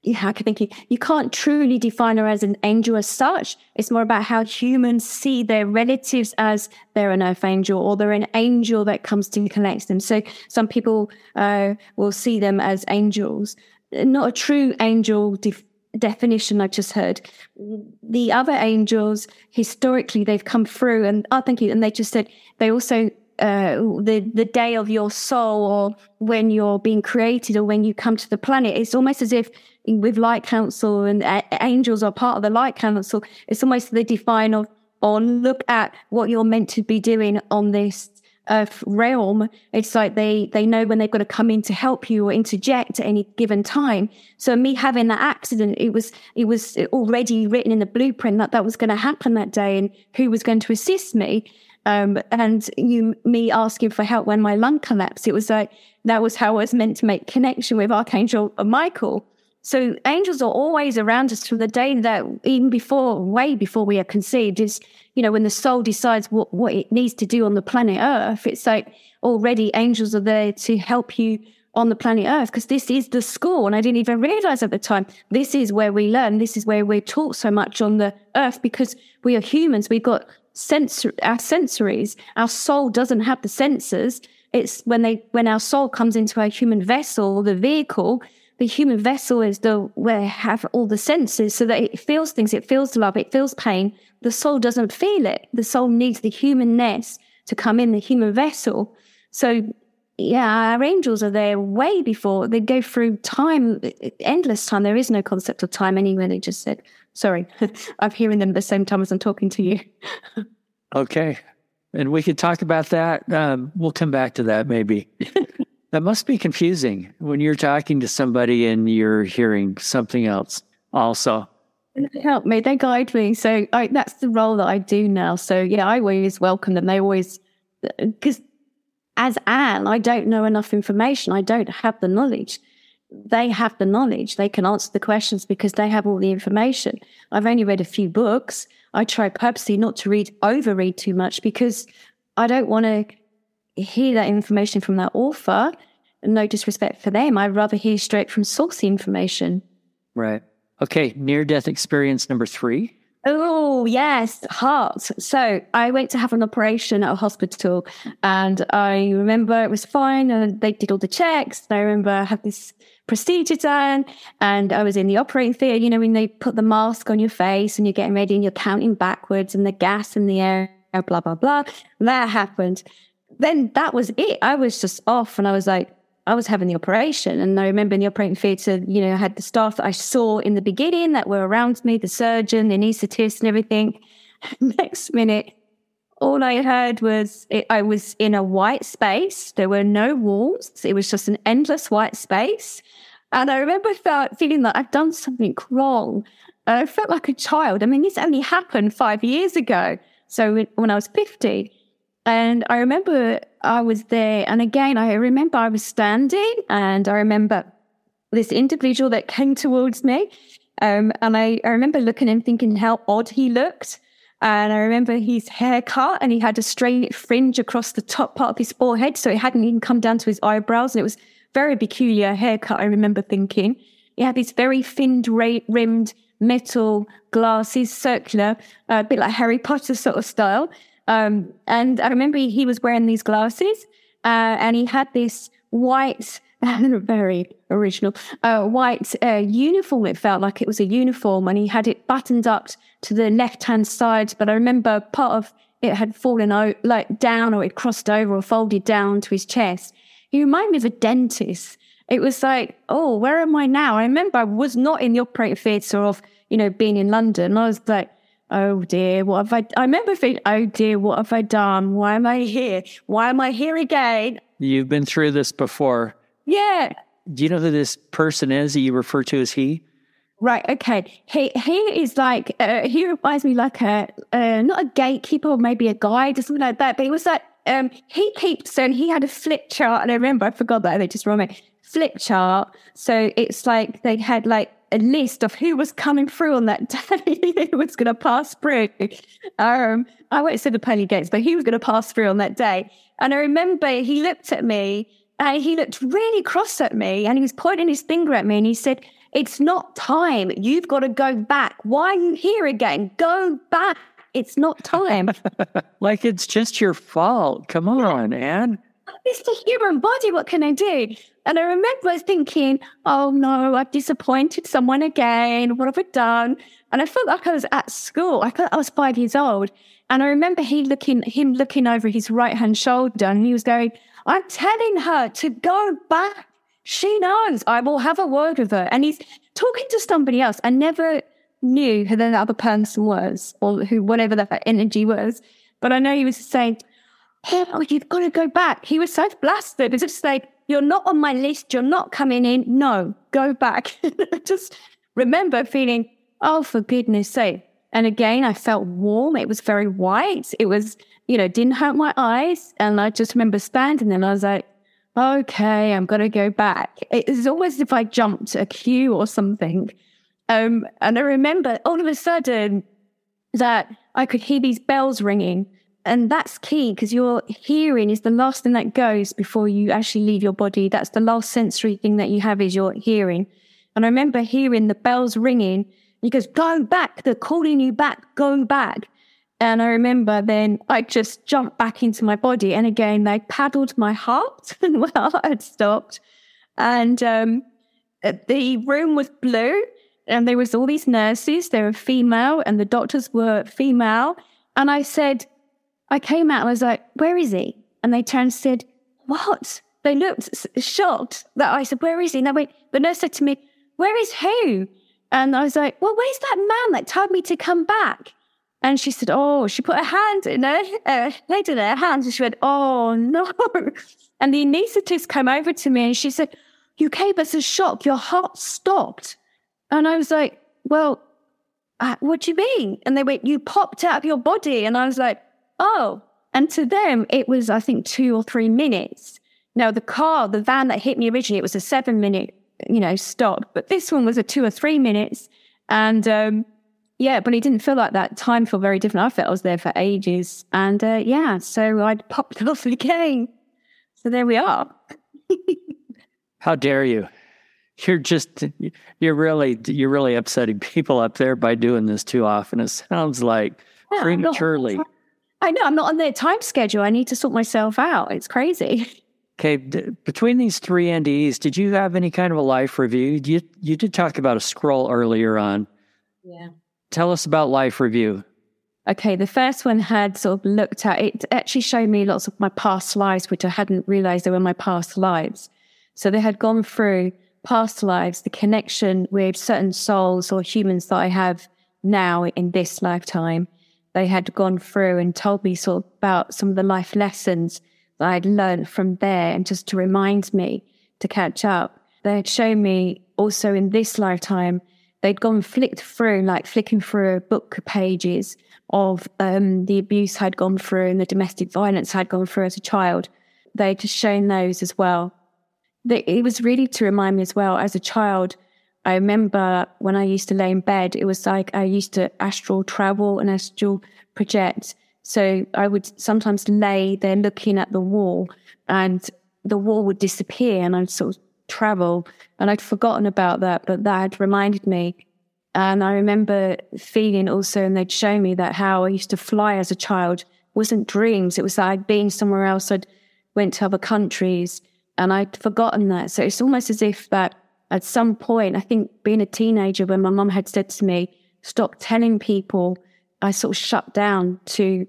yeah, I can think you can't truly define her as an angel as such. It's more about how humans see their relatives as they're an earth angel or they're an angel that comes to collect them. So some people uh, will see them as angels, not a true angel def- definition I just heard. The other angels, historically, they've come through and I think, and they just said they also uh, the the day of your soul or when you're being created or when you come to the planet. It's almost as if with light council and uh, angels are part of the light council. It's almost the define of or look at what you're meant to be doing on this earth realm. It's like they they know when they've got to come in to help you or interject at any given time. So me having that accident, it was it was already written in the blueprint that that was going to happen that day and who was going to assist me. Um, and you, me asking for help when my lung collapsed, it was like, that was how I was meant to make connection with Archangel Michael. So angels are always around us from the day that even before, way before we are conceived is, you know, when the soul decides what, what it needs to do on the planet Earth, it's like already angels are there to help you on the planet Earth because this is the school. And I didn't even realize at the time, this is where we learn. This is where we're taught so much on the Earth because we are humans. We've got sensor, our sensories. Our soul doesn't have the senses. It's when they, when our soul comes into our human vessel, the vehicle, the human vessel is the where have all the senses so that it feels things, it feels love, it feels pain. The soul doesn't feel it. The soul needs the humanness to come in the human vessel. So yeah, our angels are there way before they go through time, endless time. There is no concept of time anywhere. They just said, sorry, [laughs] I'm hearing them at the same time as I'm talking to you. okay. And we could talk about that. Um, we'll come back to that maybe. [laughs] that must be confusing when you're talking to somebody and you're hearing something else also. They help me, they guide me. So I, that's the role that I do now. So yeah, I always welcome them. They always, because as Anne, I don't know enough information. I don't have the knowledge. They have the knowledge. They can answer the questions because they have all the information. I've only read a few books. I try purposely not to read, overread too much because I don't want to hear that information from that author. No disrespect for them. I'd rather hear straight from source information. Right. Okay. Near death experience number three. Oh, yes, heart. So I went to have an operation at a hospital and I remember it was fine and they did all the checks. I remember I had this procedure done and I was in the operating theatre, you know, when they put the mask on your face and you're getting ready and you're counting backwards and the gas in the air, blah, blah, blah. That happened. Then that was it. I was just off and I was like, I was having the operation. And I remember in the operating theatre, you know, I had the staff that I saw in the beginning that were around me, the surgeon, the anaesthetist and everything. [laughs] Next minute, all I heard was it, I was in a white space. There were no walls. It was just an endless white space. And I remember felt, feeling that I'd done something wrong. And I felt like a child. I mean, this only happened five years ago. So when I was 50. And I remember I was there. And again, I remember I was standing and I remember this individual that came towards me. Um, and I, I remember looking and thinking how odd he looked. And I remember his haircut and he had a straight fringe across the top part of his forehead. So it hadn't even come down to his eyebrows. And it was very peculiar haircut, I remember thinking. He had these very thin rimmed metal glasses, circular, a bit like Harry Potter sort of style. Um, and I remember he was wearing these glasses uh, and he had this white [laughs] very original. Uh, white uh, uniform. It felt like it was a uniform, and he had it buttoned up to the left hand side. But I remember part of it had fallen out, like down, or it crossed over, or folded down to his chest. He reminded me of a dentist. It was like, oh, where am I now? I remember I was not in the operating theatre of, you know, being in London. I was like, oh dear, what have I? I remember thinking, oh dear, what have I done? Why am I here? Why am I here again? You've been through this before. Yeah. Do you know who this person is that you refer to as he? Right. Okay. He he is like uh, he reminds me like a uh, not a gatekeeper or maybe a guide or something like that. But he was like um he keeps and he had a flip chart and I remember I forgot that they just remember flip chart. So it's like they had like a list of who was coming through on that [laughs] day, who was going to pass through. Um, I won't say the pearly gates, but he was going to pass through on that day. And I remember he looked at me and he looked really cross at me and he was pointing his finger at me and he said, It's not time. You've got to go back. Why are you here again? Go back. It's not time. [laughs] like it's just your fault. Come on, Anne. It's the human body. What can I do? And I remember thinking, oh no, I've disappointed someone again. What have I done? And I felt like I was at school. I felt I was five years old. And I remember he looking, him looking over his right hand shoulder and he was going, I'm telling her to go back. She knows I will have a word with her. And he's talking to somebody else. I never knew who the other person was or who, whatever that energy was. But I know he was saying, oh, you've got to go back. He was so blasted. It's just like, you're not on my list. You're not coming in. No, go back. [laughs] just remember feeling, oh, for goodness sake. And again, I felt warm. It was very white. It was, you know, didn't hurt my eyes. And I just remember standing there and I was like, okay, I'm going to go back. It was always if I jumped a queue or something. Um, and I remember all of a sudden that I could hear these bells ringing. And that's key because your hearing is the last thing that goes before you actually leave your body. That's the last sensory thing that you have is your hearing. And I remember hearing the bells ringing he goes, go back. They're calling you back. Go back. And I remember then I just jumped back into my body. And again, they paddled my heart and my heart had stopped. And um, uh, the room was blue and there was all these nurses. They were female and the doctors were female. And I said, I came out and I was like, where is he? And they turned and said, what? They looked shocked that I said, where is he? And they went, the nurse said to me, where is who? And I was like, well, where's that man that told me to come back? And she said, oh, she put her hand in her, uh, head in her hands and she went, oh, no. [laughs] And the anaesthetist came over to me and she said, you gave us a shock. Your heart stopped. And I was like, well, uh, what do you mean? And they went, you popped out of your body. And I was like, oh. And to them, it was, I think, two or three minutes. Now, the car, the van that hit me originally, it was a seven minute you know, stop. But this one was a two or three minutes. And um, yeah, but it didn't feel like that. Time felt very different. I felt I was there for ages. And uh, yeah, so I'd [laughs] popped off again. So there we are. [laughs] How dare you? You're just you're really you're really upsetting people up there by doing this too often. It sounds like yeah, prematurely. I know I'm not on their time schedule. I need to sort myself out. It's crazy. Okay, d- between these three NDEs, did you have any kind of a life review? You you did talk about a scroll earlier on. Yeah. Tell us about life review. Okay, the first one had sort of looked at it actually showed me lots of my past lives, which I hadn't realized they were my past lives. So they had gone through past lives, the connection with certain souls or humans that I have now in this lifetime. They had gone through and told me sort of about some of the life lessons that I'd learned from there and just to remind me to catch up. They had shown me also in this lifetime, they'd gone flicked through, like flicking through book pages of um, the abuse I'd gone through and the domestic violence I'd gone through as a child. They'd just shown those as well. It was really to remind me as well, as a child, I remember when I used to lay in bed, it was like I used to astral travel and astral project. So I would sometimes lay there looking at the wall and the wall would disappear and I'd sort of travel. And I'd forgotten about that, but that had reminded me. And I remember feeling also, and they'd show me that how I used to fly as a child wasn't dreams. It was like been somewhere else. I'd went to other countries and I'd forgotten that. So it's almost as if that at some point, I think being a teenager, when my mum had said to me, stop telling people, I sort of shut down to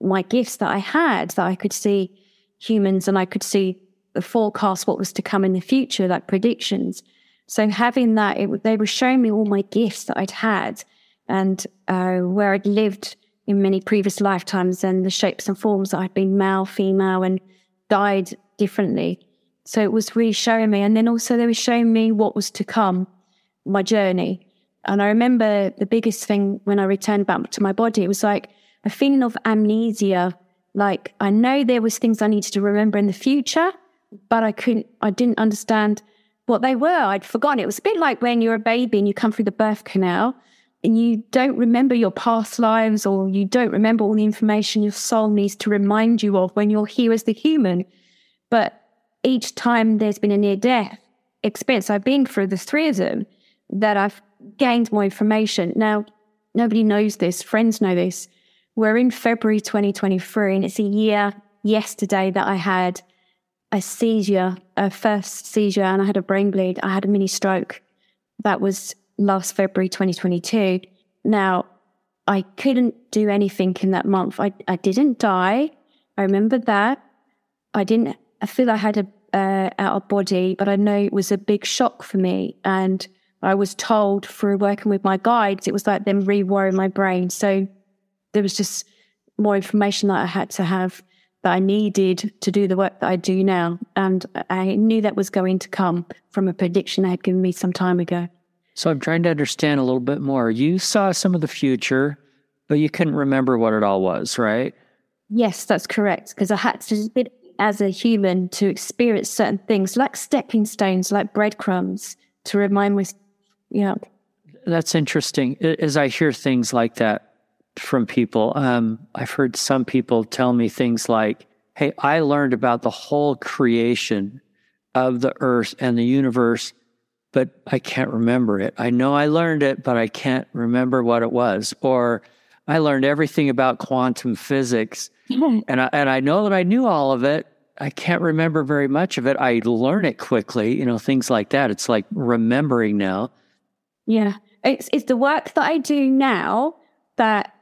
my gifts that I had, that I could see humans and I could see the forecast, what was to come in the future, like predictions. So having that, it, they were showing me all my gifts that I'd had and uh, where I'd lived in many previous lifetimes and the shapes and forms that I'd been male, female, and died differently. So it was really showing me. And then also they were showing me what was to come, my journey. And I remember the biggest thing when I returned back to my body, it was like a feeling of amnesia. Like I know there was things I needed to remember in the future, but I couldn't, I didn't understand what they were. I'd forgotten. It was a bit like when you're a baby and you come through the birth canal and you don't remember your past lives or you don't remember all the information your soul needs to remind you of when you're here as the human. But each time there's been a near death experience I've been through, the three of them, that I've gained more information. Now, nobody knows this, friends know this. We're in February 2023, and it's a year yesterday that I had a seizure, a first seizure, and I had a brain bleed. I had a mini stroke. That was last February 2022. Now, I couldn't do anything in that month. I, I didn't die. I remember that. I didn't I feel I had a uh, out of body, but I know it was a big shock for me. And I was told through working with my guides, it was like them rewiring my brain. So there was just more information that I had to have that I needed to do the work that I do now. And I knew that was going to come from a prediction they had given me some time ago. So I'm trying to understand a little bit more. You saw some of the future, but you couldn't remember what it all was, right? Yes, that's correct. Because I had to as a human to experience certain things like stepping stones, like breadcrumbs to remind me, yeah. That's interesting. As I hear things like that from people, um, I've heard some people tell me things like, Hey, I learned about the whole creation of the earth and the universe, but I can't remember it. I know I learned it, but I can't remember what it was. Or I learned everything about quantum physics [laughs] and I, and I know that I knew all of it. I can't remember very much of it. I learn it quickly, you know, things like that. It's like remembering now. Yeah. It's, it's the work that I do now that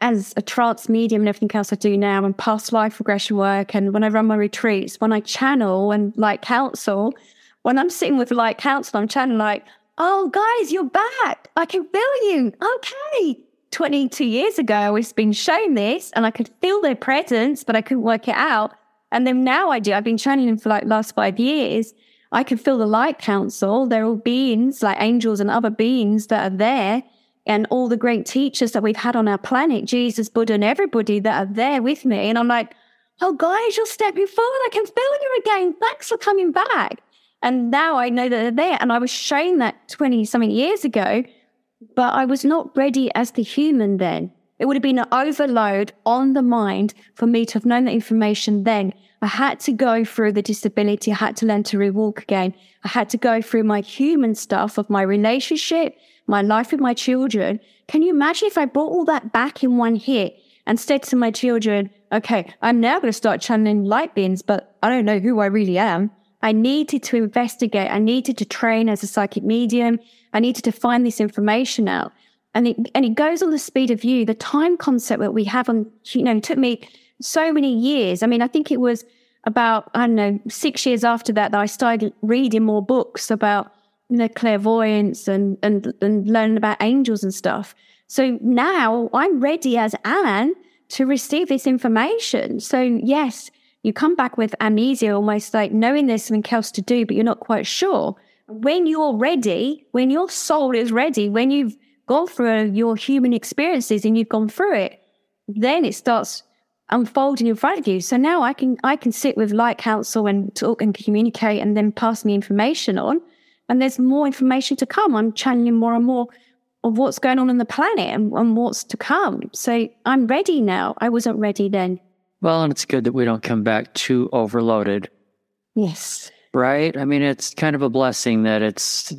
as a trance medium and everything else I do now and past life regression work and when I run my retreats, when I channel and like counsel, when I'm sitting with like counsel, I'm channeling like, oh guys, you're back. I can feel you. Okay. 22 years ago, I was being shown this and I could feel their presence, but I couldn't work it out. And then now I do. I've been channeling for like last five years. I can feel the light council. They're all beings like angels and other beings that are there. And all the great teachers that we've had on our planet, Jesus, Buddha, and everybody that are there with me. And I'm like, oh, guys, you're stepping forward. I can feel you again. Thanks for coming back. And now I know that they're there. And I was shown that 20 something years ago but I was not ready as the human then. It would have been an overload on the mind for me to have known that information then. I had to go through the disability. I had to learn to rewalk again. I had to go through my human stuff of my relationship, my life with my children. Can you imagine if I brought all that back in one hit and said to my children, okay, I'm now going to start channeling light beings, but I don't know who I really am. I needed to investigate. I needed to train as a psychic medium. I needed to find this information out. And it, and it goes on the speed of view, the time concept that we have on, you know, took me so many years. I mean, I think it was about, I don't know, six years after that that I started reading more books about, you know, clairvoyance and, and, and learning about angels and stuff. So now I'm ready as Anne to receive this information. So, yes, you come back with amnesia, almost like knowing there's something else to do, but you're not quite sure. When you're ready, when your soul is ready, when you've gone through your human experiences and you've gone through it, then it starts unfolding in front of you. So now I can I can sit with light council and talk and communicate and then pass me information on. And there's more information to come. I'm channeling more and more of what's going on in the planet and, and what's to come. So I'm ready now. I wasn't ready then. Well, and it's good that we don't come back too overloaded. Yes. Right? I mean, it's kind of a blessing that it's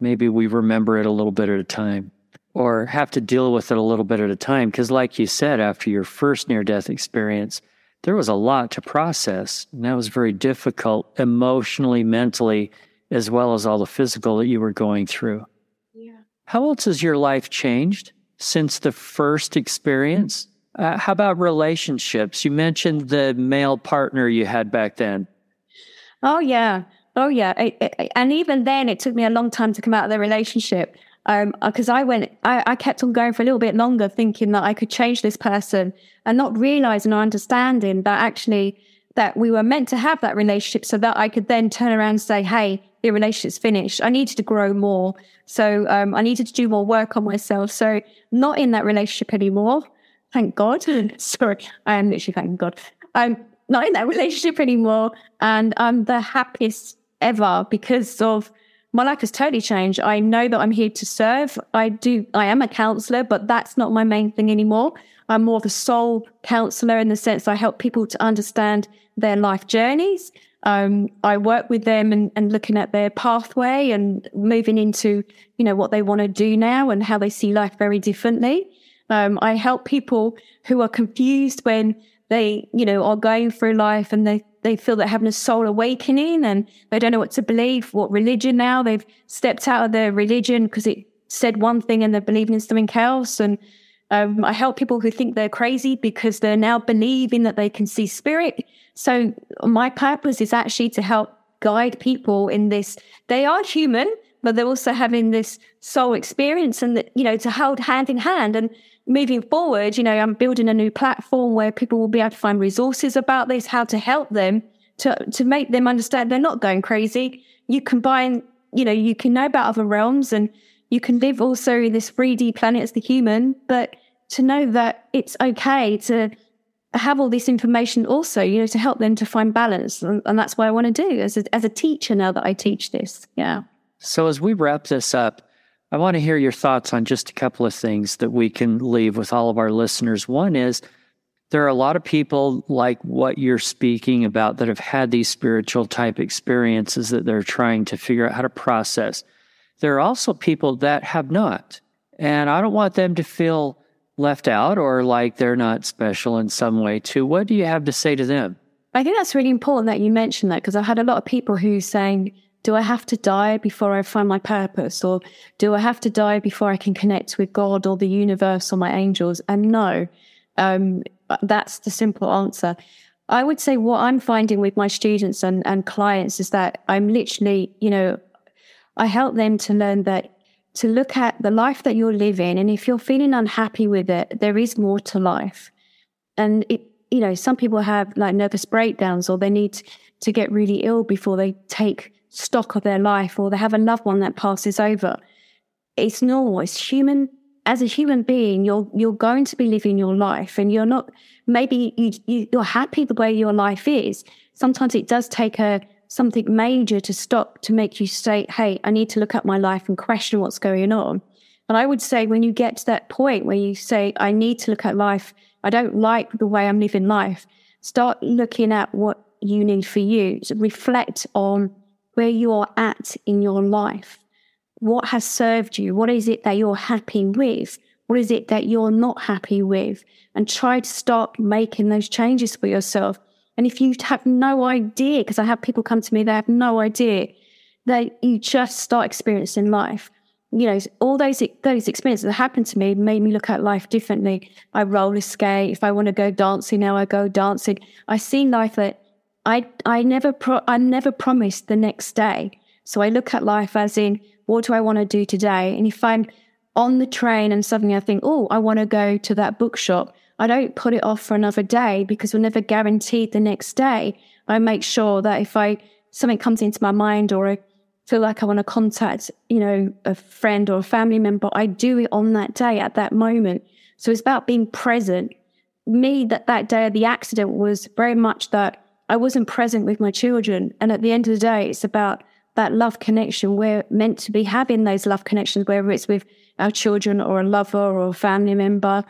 maybe we remember it a little bit at a time or have to deal with it a little bit at a time. Because, like you said, after your first near death experience, there was a lot to process. And that was very difficult emotionally, mentally, as well as all the physical that you were going through. Yeah. How else has your life changed since the first experience? Uh, how about relationships? You mentioned the male partner you had back then. Oh, yeah. Oh, yeah. I, I, and even then, it took me a long time to come out of the relationship Um because um, I went, I, I, kept on going for a little bit longer, thinking that I could change this person, and not realizing or understanding that actually that we were meant to have that relationship, so that I could then turn around and say, "Hey, the relationship's finished. I needed to grow more, so um, I needed to do more work on myself." So, not in that relationship anymore. Thank God. [laughs] Sorry, I am literally thanking God. I'm not in that relationship anymore, and I'm the happiest ever because of my life has totally changed. I know that I'm here to serve. I do, I am a counselor, but that's not my main thing anymore. I'm more of a soul counselor in the sense I help people to understand their life journeys. Um, I work with them and, and looking at their pathway and moving into, you know, what they want to do now and how they see life very differently. Um, I help people who are confused when they, you know, are going through life and they they feel they're having a soul awakening and they don't know what to believe, what religion now. They've stepped out of their religion because it said one thing and they're believing in something else. And um, I help people who think they're crazy because they're now believing that they can see spirit. So my purpose is actually to help guide people in this. They are human, but they're also having this soul experience and, you know, to hold hand in hand. And moving forward, you know, I'm building a new platform where people will be able to find resources about this, how to help them to, to make them understand they're not going crazy. You combine, you know, you can know about other realms and you can live also in this 3D planet as the human, but to know that it's okay to have all this information also, you know, to help them to find balance. And, and that's what I want to do as a, as a teacher now that I teach this. Yeah. So as we wrap this up, I want to hear your thoughts on just a couple of things that we can leave with all of our listeners. One is there are a lot of people like what you're speaking about that have had these spiritual type experiences that they're trying to figure out how to process. There are also people that have not. And I don't want them to feel left out or like they're not special in some way, too. What do you have to say to them? I think that's really important that you mentioned that because I've had a lot of people who saying, do I have to die before I find my purpose? Or do I have to die before I can connect with God or the universe or my angels? And no, um, that's the simple answer. I would say what I'm finding with my students and, and clients is that I'm literally, you know, I help them to learn that to look at the life that you're living. And if you're feeling unhappy with it, there is more to life. And it, you know, some people have like nervous breakdowns or they need to get really ill before they take stock of their life or they have a loved one that passes over. It's normal. It's human. As a human being, you're you're going to be living your life, and you're not. Maybe you, you you're happy the way your life is. Sometimes it does take a something major to stop to make you say, "Hey, I need to look at my life and question what's going on." And I would say when you get to that point where you say, "I need to look at life. I don't like the way I'm living life." Start looking at what you need for you. So reflect on where you are at in your life. What has served you? What is it that you're happy with? What is it that you're not happy with? And try to start making those changes for yourself. And if you have no idea, because I have people come to me, they have no idea that you just start experiencing life. You know, all those those experiences that happened to me made me look at life differently. I roller skate. If I want to go dancing now, I go dancing. I see life that I I never pro- I never promised the next day. So I look at life as in what do I want to do today? And if I'm on the train and suddenly I think, oh, I want to go to that bookshop. I don't put it off for another day because we're never guaranteed the next day. I make sure that if I something comes into my mind or I feel like I want to contact, you know, a friend or a family member, I do it on that day at that moment. So it's about being present. Me, that that day of the accident was very much that I wasn't present with my children. And at the end of the day, it's about that love connection. We're meant to be having those love connections, whether it's with our children or a lover or a family member.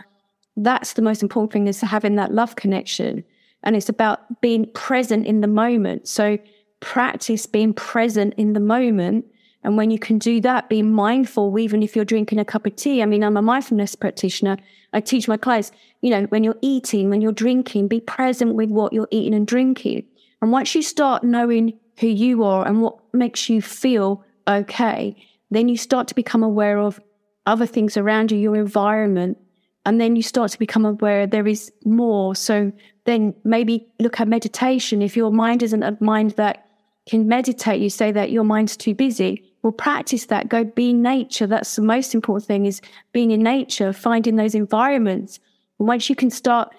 That's the most important thing is to having that love connection. And it's about being present in the moment. So practice being present in the moment. And when you can do that, be mindful, even if you're drinking a cup of tea. I mean, I'm a mindfulness practitioner. I teach my clients, you know, when you're eating, when you're drinking, be present with what you're eating and drinking. And once you start knowing who you are and what makes you feel okay, then you start to become aware of other things around you, your environment, and then you start to become aware there is more. So then maybe look at meditation. If your mind isn't a mind that can meditate, you say that your mind's too busy. Well, practice that. Go be in nature. That's the most important thing is being in nature, finding those environments. And once you can start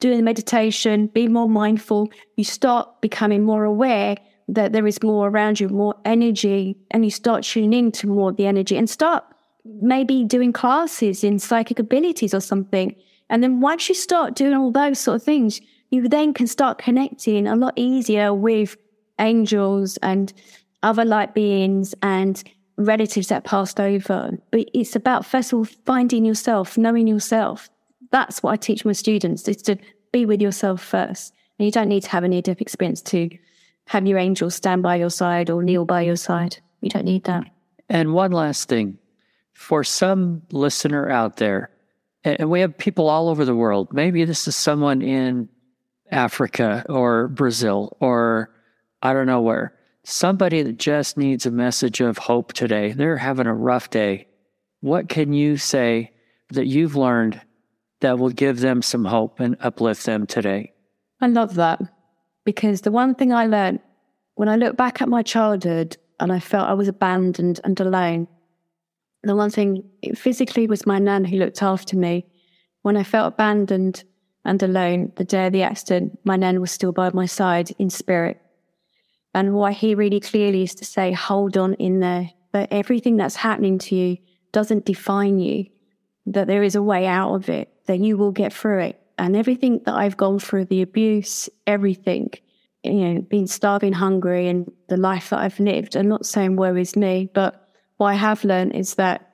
doing the meditation, be more mindful, you start becoming more aware that there is more around you, more energy, and you start tuning into more of the energy and start maybe doing classes in psychic abilities or something. And then once you start doing all those sort of things, you then can start connecting a lot easier with angels and other light beings and relatives that passed over. But it's about, first of all, finding yourself, knowing yourself. That's what I teach my students is to be with yourself first. And you don't need to have a near death experience to have your angels stand by your side or kneel by your side. You don't need that. And one last thing for some listener out there, and we have people all over the world, maybe this is someone in Africa or Brazil or I don't know where, somebody that just needs a message of hope today. They're having a rough day. What can you say that you've learned that will give them some hope and uplift them today? I love that because the one thing I learned when I look back at my childhood and I felt I was abandoned and alone, the one thing physically was my nan who looked after me. When I felt abandoned and alone, the day of the accident, my nan was still by my side in spirit. And what I hear really clearly is to say, hold on in there, that everything that's happening to you doesn't define you, that there is a way out of it, that you will get through it. And everything that I've gone through, the abuse, everything, you know, being starving, hungry, and the life that I've lived, I'm not saying woe is me, but what I have learned is that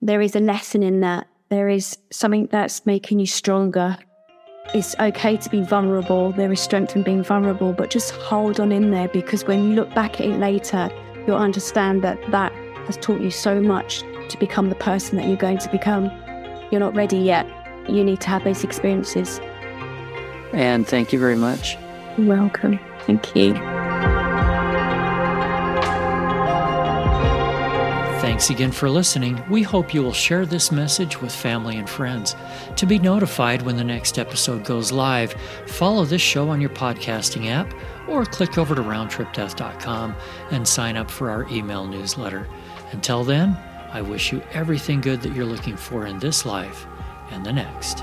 there is a lesson in that. There is something that's making you stronger. It's okay to be vulnerable. There is strength in being vulnerable, but just hold on in there because when you look back at it later, you'll understand that that has taught you so much to become the person that you're going to become. You're not ready yet. You need to have those experiences. And thank you very much. You're welcome. Thank you. Thanks again for listening. We hope you will share this message with family and friends. To be notified when the next episode goes live, follow this show on your podcasting app or click over to roundtripdeath.com and sign up for our email newsletter. Until then, I wish you everything good that you're looking for in this life and the next.